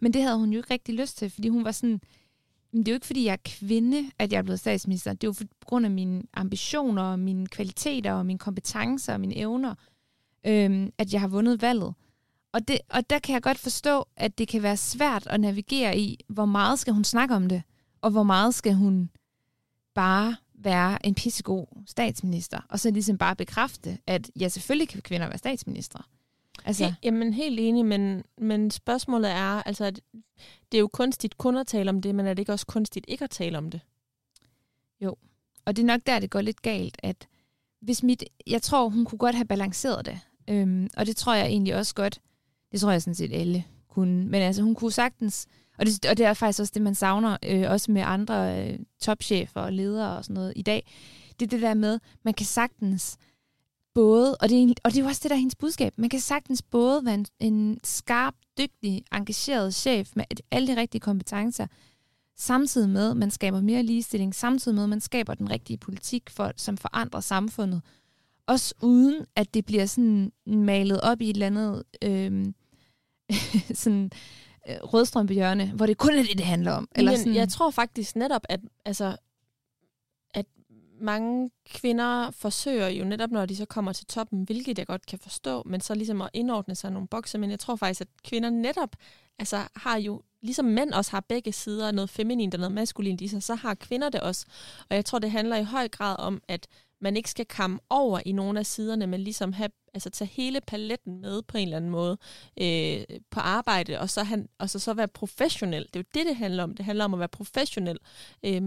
Men det havde hun jo ikke rigtig lyst til, fordi hun var sådan, men det er jo ikke, fordi jeg er kvinde, at jeg er blevet statsminister. Det er jo på grund af mine ambitioner, mine kvaliteter og mine kompetencer og mine evner, øhm, at jeg har vundet valget. Og, det, og der kan jeg godt forstå, at det kan være svært at navigere i, hvor meget skal hun snakke om det, og hvor meget skal hun bare være en pissegod statsminister, og så ligesom bare bekræfte, at ja, selvfølgelig kan kvinder være statsminister. Altså. He, jamen helt enig, men, men spørgsmålet er, altså, at det er jo kunstigt kun at tale om det, men er det ikke også kunstigt ikke at tale om det? Jo, og det er nok der, det går lidt galt, at hvis mit, jeg tror, hun kunne godt have balanceret det, øhm, og det tror jeg egentlig også godt, det tror jeg sådan set alle kunne, men altså hun kunne sagtens, og det, og det er faktisk også det, man savner, øh, også med andre øh, topchefer og ledere og sådan noget i dag, det er det der med, man kan sagtens både, og det, er, og det er jo også det, der er hendes budskab, man kan sagtens både være en, en skarp, dygtig, engageret chef med alle de rigtige kompetencer, samtidig med, at man skaber mere ligestilling, samtidig med, at man skaber den rigtige politik, for, som forandrer samfundet. Også uden, at det bliver sådan malet op i et eller andet øh, sådan øh, rødstrømpehjørne, hvor det kun er det, det handler om. Eller Men sådan. jeg tror faktisk netop, at, altså, at mange kvinder forsøger jo netop, når de så kommer til toppen, hvilket jeg godt kan forstå, men så ligesom at indordne sig nogle bokser. Men jeg tror faktisk, at kvinder netop altså, har jo, ligesom mænd også har begge sider, noget feminint og noget maskulint i sig, så har kvinder det også. Og jeg tror, det handler i høj grad om, at man ikke skal komme over i nogle af siderne, men ligesom have, altså tage hele paletten med på en eller anden måde øh, på arbejde, og så, han, og så, så være professionel. Det er jo det, det handler om. Det handler om at være professionel, øh,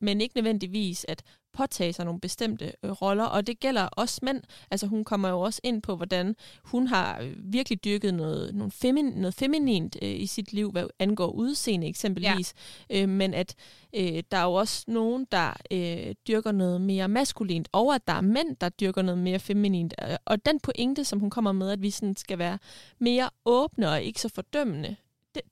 men ikke nødvendigvis at påtage sig nogle bestemte øh, roller, og det gælder også mænd. Altså hun kommer jo også ind på, hvordan hun har øh, virkelig dyrket noget, noget, femin, noget feminint øh, i sit liv, hvad angår udseende eksempelvis, ja. øh, men at øh, der er jo også nogen, der øh, dyrker noget mere maskulint, og at der er mænd, der dyrker noget mere feminint. Og den pointe, som hun kommer med, at vi sådan skal være mere åbne og ikke så fordømmende,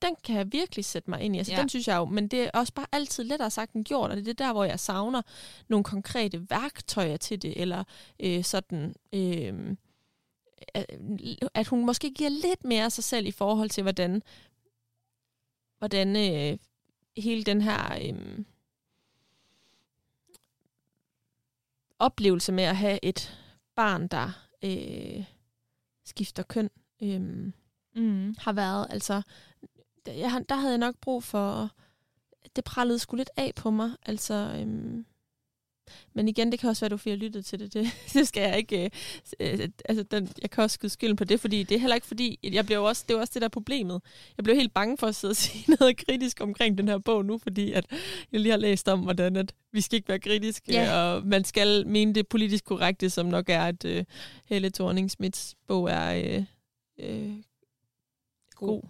den kan jeg virkelig sætte mig ind i. Altså, ja. Den synes jeg jo, men det er også bare altid lettere sagt end gjort, og det er der, hvor jeg savner nogle konkrete værktøjer til det, eller øh, sådan... Øh, at hun måske giver lidt mere af sig selv i forhold til, hvordan, hvordan øh, hele den her øh, oplevelse med at have et barn, der øh, skifter køn, øh, mm. har været. Altså, jeg, der havde jeg nok brug for, det prallede sgu lidt af på mig. Altså, øhm, men igen, det kan også være, at du får lyttet til det. Det, det skal jeg ikke... Øh, øh, altså, den, jeg kan også skyde skylden på det, fordi det er heller ikke fordi... Jeg bliver også, det er også det, der er problemet. Jeg blev helt bange for at sidde og sige noget kritisk omkring den her bog nu, fordi at jeg lige har læst om, hvordan at vi skal ikke være kritiske, yeah. og man skal mene det politisk korrekte, som nok er, at øh, Helle thorning bog er øh, øh, god. god.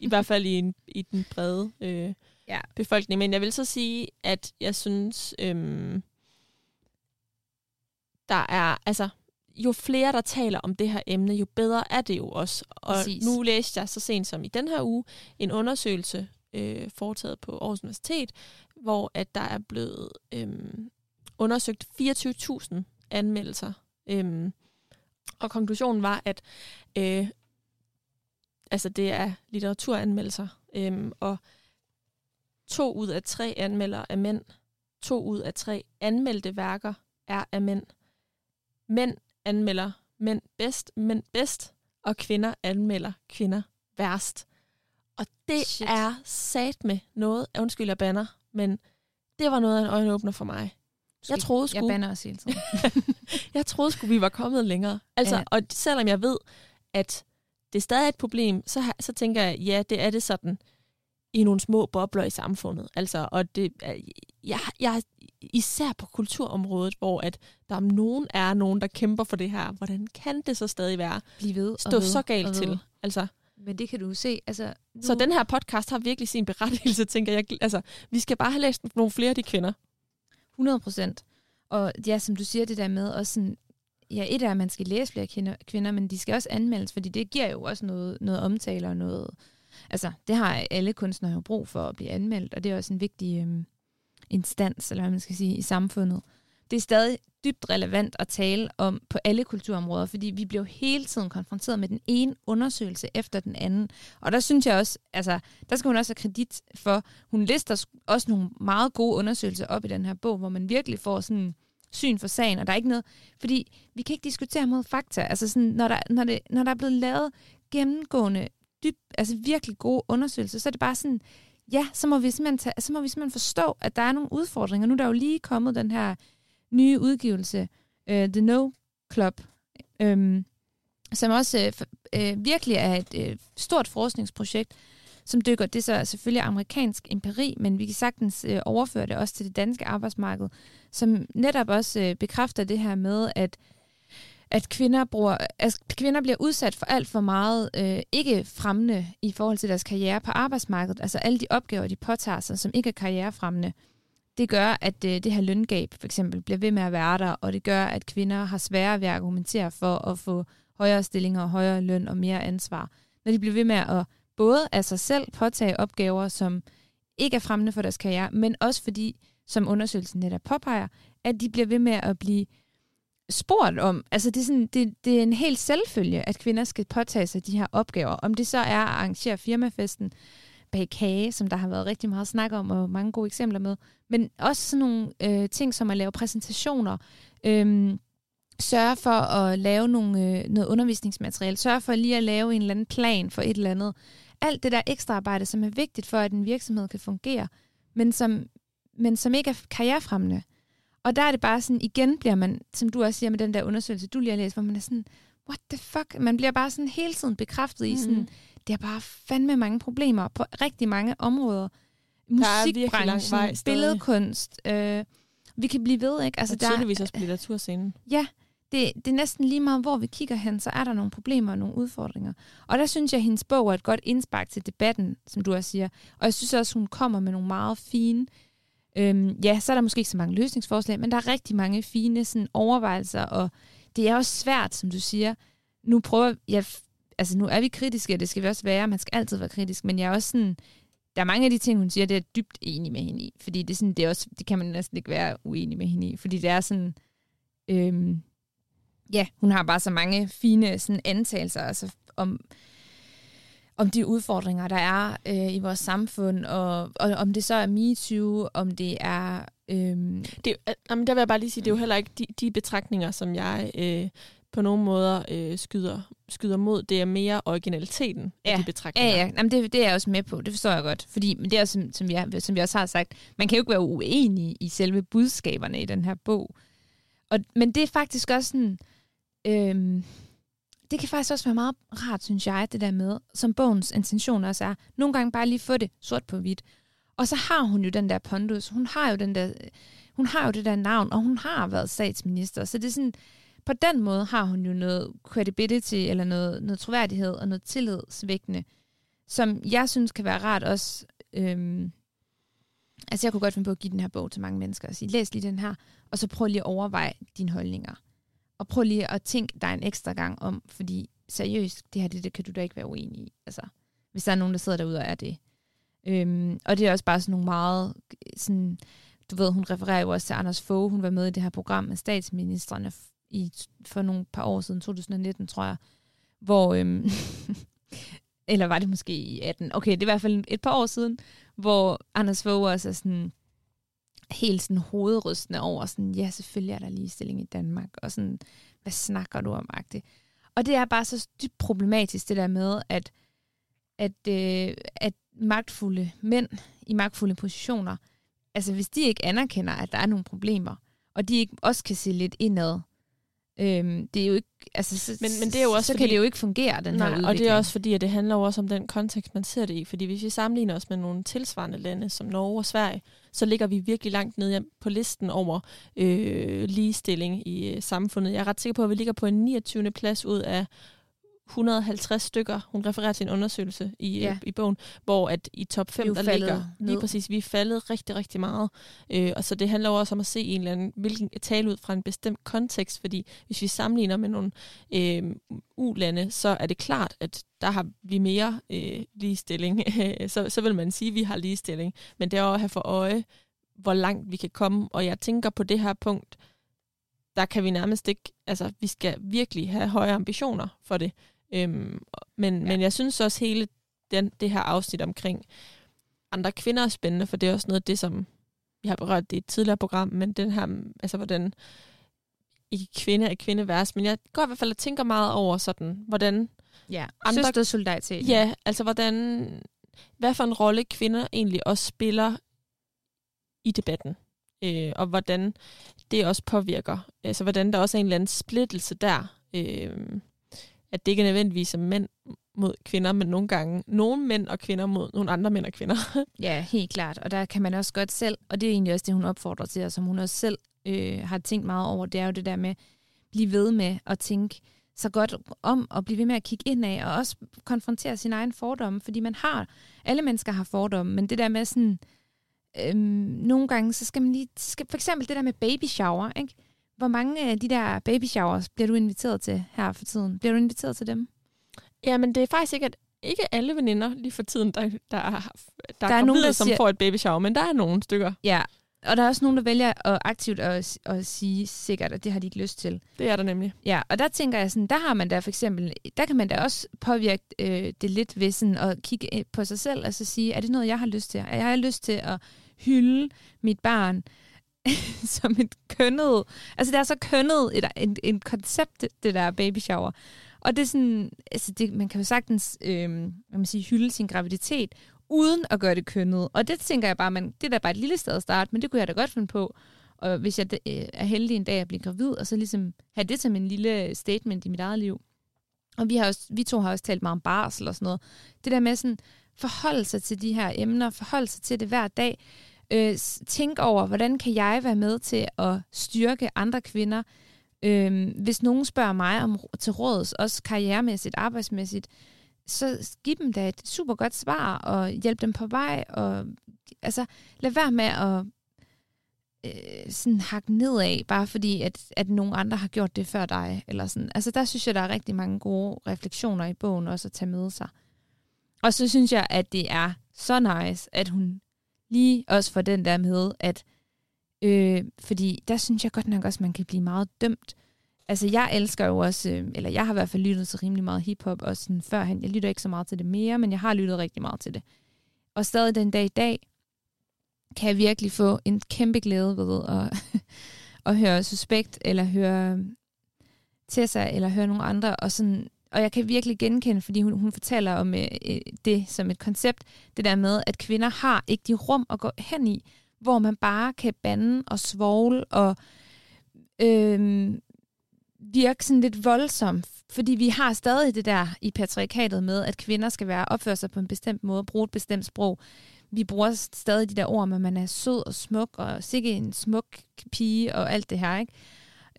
I hvert fald i, en, i den brede øh, ja. befolkning. Men jeg vil så sige, at jeg synes, øhm, der er, altså, jo flere, der taler om det her emne, jo bedre er det jo også. Og Præcis. nu læste jeg så sent som i den her uge en undersøgelse øh, foretaget på Aarhus Universitet, hvor at der er blevet øh, undersøgt 24.000 anmeldelser. Øh, og konklusionen var, at øh, altså det er litteraturanmeldelser, øhm, og to ud af tre anmelder er mænd. To ud af tre anmeldte værker er af mænd. Mænd anmelder mænd bedst, mænd bedst, og kvinder anmelder kvinder værst. Og det Shit. er sat med noget, undskyld jeg banner, men det var noget af en øjenåbner for mig. Jeg troede Jeg sgu, banner også hele tiden. jeg troede sgu, vi var kommet længere. Altså, Ja. og selvom jeg ved, at det stadig er et problem, så, så tænker jeg, ja, det er det sådan i nogle små bobler i samfundet. Altså, og det, er- jeg, jeg, især på kulturområdet, hvor at der om nogen er nogen, der kæmper for det her, hvordan kan det så stadig være Bliv ved stå ved så galt til? Altså, Men det kan du se. Altså, nu, så den her podcast har virkelig sin berettigelse, tænker jeg. Altså, vi skal bare have læst nogle flere af de kvinder. 100 procent. Og ja, som du siger, det der med også sådan, ja, et er, at man skal læse flere kvinder, kvinder, men de skal også anmeldes, fordi det giver jo også noget, noget omtale og noget... Altså, det har alle kunstnere jo brug for at blive anmeldt, og det er også en vigtig øh, instans, eller hvad man skal sige, i samfundet. Det er stadig dybt relevant at tale om på alle kulturområder, fordi vi bliver jo hele tiden konfronteret med den ene undersøgelse efter den anden. Og der synes jeg også, altså, der skal hun også have kredit for, hun lister også nogle meget gode undersøgelser op i den her bog, hvor man virkelig får sådan syn for sagen, og der er ikke noget, fordi vi kan ikke diskutere mod fakta. Altså sådan, når der, når det, når der er blevet lavet gennemgående, dyb, altså virkelig gode undersøgelser, så er det bare sådan, ja, så må vi simpelthen, tage, så må vi simpelthen forstå, at der er nogle udfordringer. Nu er der jo lige kommet den her nye udgivelse, uh, The No Club, øhm, som også øh, øh, virkelig er et øh, stort forskningsprojekt, som dykker, det er så selvfølgelig amerikansk empiri, men vi kan sagtens øh, overføre det også til det danske arbejdsmarked, som netop også øh, bekræfter det her med, at at kvinder, bruger, at kvinder bliver udsat for alt for meget øh, ikke fremmende i forhold til deres karriere på arbejdsmarkedet. Altså alle de opgaver, de påtager sig, som ikke er karrierefremmende. Det gør, at øh, det her løngab for eksempel bliver ved med at være der, og det gør, at kvinder har sværere ved at argumentere for at få højere stillinger, højere løn og mere ansvar. Når de bliver ved med at både af sig selv påtage opgaver, som ikke er fremmende for deres karriere, men også fordi, som undersøgelsen netop påpeger, at de bliver ved med at blive spurgt om. Altså det er, sådan, det, det er en helt selvfølge, at kvinder skal påtage sig de her opgaver. Om det så er at arrangere firmafesten bag kage, som der har været rigtig meget snak om, og mange gode eksempler med, men også sådan nogle øh, ting som at lave præsentationer, øh, sørge for at lave nogle, øh, noget undervisningsmateriale, sørge for lige at lave en eller anden plan for et eller andet. Alt det der ekstra arbejde, som er vigtigt for, at en virksomhed kan fungere, men som, men som ikke er karrierefremmende. Og der er det bare sådan, igen bliver man, som du også siger med den der undersøgelse, du lige har læst, hvor man er sådan, what the fuck? Man bliver bare sådan hele tiden bekræftet i sådan, Mhm. det er bare fandme mange problemer på rigtig mange områder. Der er Musikbranchen, billedkunst, øh, vi kan blive ved, ikke? Altså, og der, tydeligvis også på litteraturscenen. Ja, det, det er næsten lige meget, hvor vi kigger hen, så er der nogle problemer og nogle udfordringer. Og der synes jeg, at hendes bog er et godt indspark til debatten, som du også siger. Og jeg synes også, hun kommer med nogle meget fine... Øhm, ja, så er der måske ikke så mange løsningsforslag, men der er rigtig mange fine sådan, overvejelser, og det er også svært, som du siger. Nu prøver jeg... Altså, nu er vi kritiske, og det skal vi også være. Man skal altid være kritisk, men jeg er også sådan... Der er mange af de ting, hun siger, det er dybt enig med hende i. Fordi det, er sådan, det, er også, det kan man næsten ikke være uenig med hende i. Fordi det er sådan... Øhm, ja, hun har bare så mange fine sådan, antagelser altså, om, om de udfordringer, der er øh, i vores samfund, og, og om det så er MeToo, om det er... Øhm, Det, er- jamen, der vil jeg bare lige sige, det er jo heller ikke de, de betragtninger, som jeg øh, på nogle måder øh, skyder, skyder mod. Det er mere originaliteten Ja. af de ja, betragtninger. ja, jamen, det, det er jeg også med på, det forstår jeg godt. Fordi men det er, som, som, jeg, som jeg også har sagt, man kan jo ikke være uenig i selve budskaberne i den her bog. Og, men det er faktisk også sådan... Øhm, det kan faktisk også være meget rart, synes jeg, det der med, som bogens intention også er, nogle gange bare lige få det sort på hvidt. Og så har hun jo den der pondus, hun har jo den der, hun har jo det der navn, og hun har været statsminister, så det er sådan, på den måde har hun jo noget credibility, eller noget, noget troværdighed, og noget tillidsvækkende, som jeg synes kan være rart også, øhm, altså jeg kunne godt finde på at give den her bog til mange mennesker, og sige, læs lige den her, og så prøv lige at overveje dine holdninger. Og prøv lige at tænke dig en ekstra gang om, fordi seriøst, det her, det, det kan du da ikke være uenig i. Altså, hvis der er nogen, der sidder derude og er det. Øhm, og det er også bare sådan nogle meget, sådan, du ved, hun refererer jo også til Anders Fogh, hun var med i det her program med statsministerne i, for nogle par år siden, 2019 tror jeg, hvor, øhm, eller var det måske i 18, okay, det er i hvert fald et par år siden, hvor Anders Fogh også er sådan, helt sådan hovedrystende over, sådan, ja, selvfølgelig er der ligestilling i Danmark, og sådan, hvad snakker du om, agtigt. Og det er bare så dybt problematisk, det der med, at, at, øh, at magtfulde mænd i magtfulde positioner, altså hvis de ikke anerkender, at der er nogle problemer, og de ikke også kan se lidt indad, øhm, det er jo ikke, altså, så, Men- men det er jo også så fordi- kan det jo ikke fungere, den her Nej, udvikling. og det er også fordi, at det handler jo også om den kontekst, man ser det i. Fordi hvis vi sammenligner os med nogle tilsvarende lande, som Norge og Sverige, så ligger vi virkelig langt nede på listen over øh, ligestilling i øh, samfundet. Jeg er ret sikker på, at vi ligger på en 29. plads ud af 150 stykker. Hun refererer til en undersøgelse i, Ja. ja. i bogen, hvor at i top 5, Vi er jo der ligger lige ned. præcis, vi er faldet rigtig, rigtig meget. Øh, og så det handler også om at se en eller anden, hvilken tale ud fra en bestemt kontekst, fordi hvis vi sammenligner med nogle øh, ulande, så er det klart, at der har vi mere øh, ligestilling. så, så vil man sige, at vi har ligestilling. Men det er at have for øje, hvor langt vi kan komme. Og jeg tænker på det her punkt, der kan vi nærmest ikke, altså vi skal virkelig have høje ambitioner for det. Øhm, men, Ja. men jeg synes også hele den, det her afsnit omkring andre kvinder er spændende, for det er også noget af det, som vi har berørt det i et tidligere program, men den her, altså hvordan ikke kvinde er kvinde værst, men jeg går i hvert fald og tænker meget over sådan, hvordan, ja. andre- Søstersolidaritet. ja, altså hvordan, hvad for en rolle kvinder egentlig også spiller i debatten, øh, og hvordan det også påvirker, altså hvordan der også er en eller anden splittelse der, øh, at det ikke er nødvendigvis er mænd mod kvinder, men nogle gange nogle mænd og kvinder mod nogle andre mænd og kvinder. Ja, helt klart. Og der kan man også godt selv, og det er egentlig også det, hun opfordrer til, og som hun også selv øh, har tænkt meget over, det er jo det der med at blive ved med at tænke så godt om, og blive ved med at kigge indad, og også konfrontere sin egen fordomme, fordi man har, alle mennesker har fordomme, men det der med sådan, øhm, nogle gange, så skal man lige, skal, for eksempel det der med baby shower, ikke? Hvor mange af de der baby showers bliver du inviteret til her for tiden? Bliver du inviteret til dem? ja, men det er faktisk ikke, at ikke alle veninder lige for tiden, der, der, er, der, Der er er nogen, der som siger- får et baby shower, men der er nogle stykker. Ja, og der er også nogen, der vælger at aktivt at, at sige sikkert, at det har de ikke lyst til. Det er der nemlig. Ja, og der tænker jeg sådan, der har man da for eksempel, der kan man da også påvirke øh, det lidt ved sådan at kigge på sig selv og så sige, er det noget, jeg har lyst til? Jeg har lyst til at hylde mit barn som et kønnet, altså det er så kønnet et, et, et koncept, det der baby shower. Og det er sådan, altså det, man kan jo sagtens, øh, hvad man sige, hylde sin graviditet, uden at gøre det kønnet. Og det tænker jeg bare, man, det er da bare et lille sted at starte, men det kunne jeg da godt finde på. Og hvis jeg øh, er heldig en dag at blive gravid, og så ligesom have det som en lille statement i mit eget liv. Og vi, har også, vi to har også talt meget om barsel og sådan noget. Det der med sådan, forholde sig til de her emner, forholde sig til det hver dag. Øh, tænk over, hvordan kan jeg være med til at styrke andre kvinder? Øh, hvis nogen spørger mig om til råds, også karrieremæssigt, arbejdsmæssigt, så giv dem da et super godt svar, og hjælp dem på vej, og altså, lad være med at øh, sådan hakke nedad, bare fordi, at, at nogen andre har gjort det før dig. Eller sådan. Altså, der synes jeg, der er rigtig mange gode refleksioner i bogen også at tage med sig. Og så synes jeg, at det er så nice, at hun lige også for den der med, at øh, fordi der synes jeg godt nok også, at man kan blive meget dømt. Altså, jeg elsker jo også, øh, eller jeg har i hvert fald lyttet til rimelig meget hiphop, også sådan førhen. Jeg lytter ikke så meget til det mere, men jeg har lyttet rigtig meget til det. Og stadig den dag i dag, kan jeg virkelig få en kæmpe glæde ved at, at høre Suspekt, eller høre Tessa, eller høre nogle andre, og, sådan, og jeg kan virkelig genkende, fordi hun, hun fortæller om øh, øh, det som et koncept, det der med, at kvinder har ikke de rum at gå hen i, hvor man bare kan bande og svogle og øh, virke sådan lidt voldsom, fordi vi har stadig det der i patriarkatet med, at kvinder skal være opføre sig på en bestemt måde, bruge et bestemt sprog. Vi bruger stadig de der ord, at man er sød og smuk, og sikke en smuk pige, og alt det her, ikke?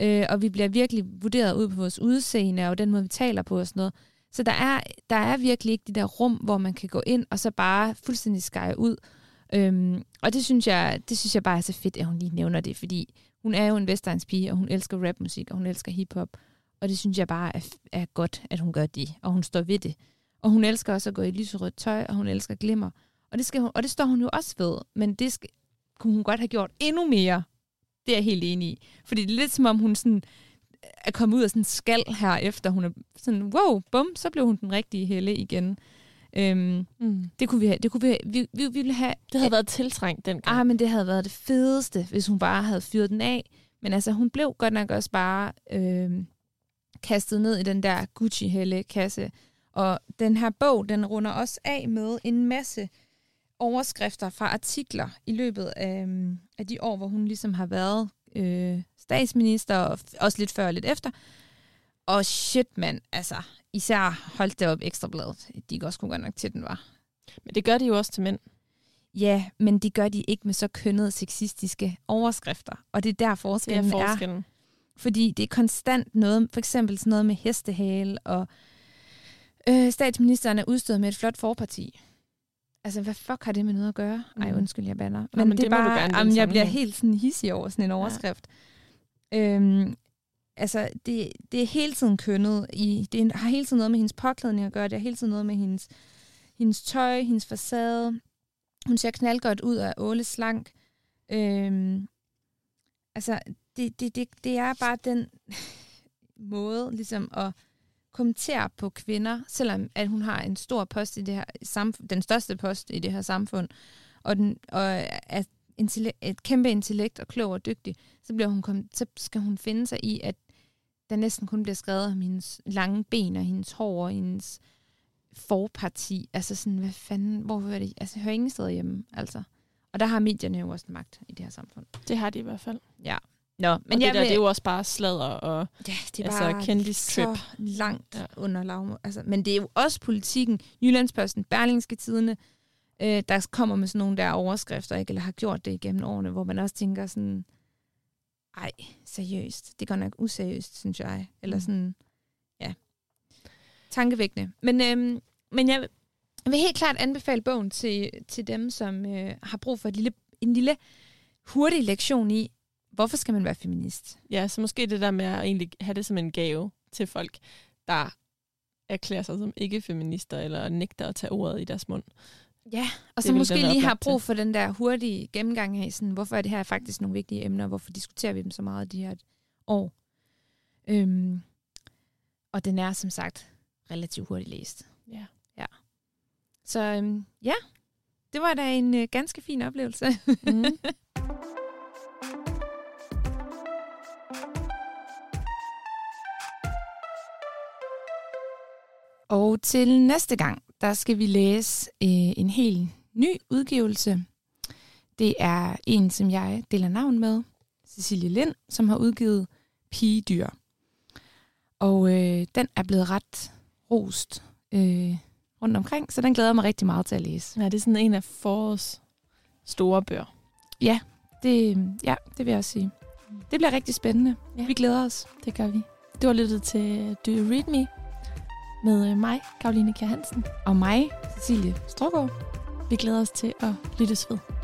Øh, og vi bliver virkelig vurderet ud på vores udseende, og den måde, vi taler på og sådan noget. Så der er, der er virkelig ikke de der rum, hvor man kan gå ind, og så bare fuldstændig skære ud. Øhm, og det synes, jeg, det synes jeg bare er så fedt, at hun lige nævner det, fordi hun er jo en vestegns-pige, og hun elsker rapmusik, og hun elsker hiphop. Og det synes jeg bare er, er godt, at hun gør det, og hun står ved det. Og hun elsker også at gå i lyserødt tøj, og hun elsker glimmer. Og det, skal hun, og det står hun jo også ved, men det skal, kunne hun godt have gjort endnu mere. Det er jeg helt enig i. Fordi det er lidt som om hun sådan er kommet ud af sådan en skal her efter hun er sådan, wow, bum, så blev hun den rigtige helle igen. Øhm, Mm. det kunne vi have, det kunne vi, have, vi, vi, vi ville have, Det havde været tiltrængt dengang. ah, men det havde været det fedeste, hvis hun bare havde fyret den af. Men altså, hun blev godt nok også bare, øhm, kastet ned i den der Gucci-helle-kasse. Og den her bog, den runder også af med en masse overskrifter fra artikler i løbet af, øhm, af de år, hvor hun ligesom har været øh, statsminister, og også lidt før og lidt efter. Og shit, mand, altså, især holdt det op ekstrabladet. De går også godt nok til, den var. Men det gør de jo også til mænd. Ja, men det gør de ikke med så kønnede sexistiske overskrifter. Og det er der forskellen, det er forskellen. er. Fordi det er konstant noget, for eksempel sådan noget med hestehale, og øh, statsministeren er udstået med et flot forparti. Altså, hvad fuck har det med noget at gøre? Ej, Mm. undskyld, jeg banner. Nå, men det er må du bare, gerne jamen, jeg bliver helt sådan hissig over sådan en overskrift. Ja. Øhm, altså, det, det er hele tiden kønnet. I, det har hele tiden noget med hendes påklædning at gøre. Det har hele tiden noget med hendes, hendes tøj, hendes facade. Hun ser knaldgodt ud af Åle Slank. Øhm, altså, det, det, det, det er bare den måde ligesom at kommentere på kvinder, selvom at hun har en stor post i det her samfund, den største post i det her samfund, og, den, og er et kæmpe intellekt og klog og dygtig, så, bliver hun kom, så skal hun finde sig i, at der næsten kun bliver skrevet om hendes lange ben og hendes hår og hendes forparti. Altså sådan, hvad fanden, hvor hører det? Altså, hører ingen steder hjemme, altså. Og der har medierne jo også magt i det her samfund. Det har de i hvert fald. Nå, Men og det der, det er jo også bare sladder og... Ja, det er Altså, bare kendistrip. så langt Ja. under lavmål. Altså, men det er jo også politikken. Jyllandsposten, Berlingske Tidene, øh, der kommer med sådan nogle der overskrifter, ikke? eller har gjort det igennem årene, hvor man også tænker sådan, ej, seriøst. Det går nok useriøst, synes jeg. Eller Mm. sådan, ja, tankevækkende. Men, øhm, men jeg vil helt klart anbefale bogen til, til dem, som øh, har brug for et lille, en lille hurtig lektion i, hvorfor skal man være feminist? Ja, så måske det der med at egentlig have det som en gave til folk, der erklærer sig som ikke-feminister, eller nægter at tage ordet i deres mund. Ja, og så måske lige har brug for den der hurtige gennemgang af, sådan, hvorfor er det her faktisk nogle vigtige emner, og hvorfor diskuterer vi dem så meget de her år. Øhm, og den er som sagt relativt hurtigt læst. Ja. Så øhm, ja, det var da en øh, ganske fin oplevelse. Mm. Og til næste gang, der skal vi læse øh, en helt ny udgivelse. Det er en, som jeg deler navn med, Cecilie Lind, som har udgivet Pigedyr. Og øh, den er blevet ret rost øh, rundt omkring, så den glæder jeg mig rigtig meget til at læse. ja, det er sådan en af forårs store bøger. Det, ja, det vil jeg også sige. Det bliver rigtig spændende. Ja. Ja. Vi glæder os. Det gør vi. Du har lyttet til Do You Read Me med øh, mig, Karoline Kjær Hansen. Og mig, Cecilie Strugård. Vi glæder os til at lyttes ved.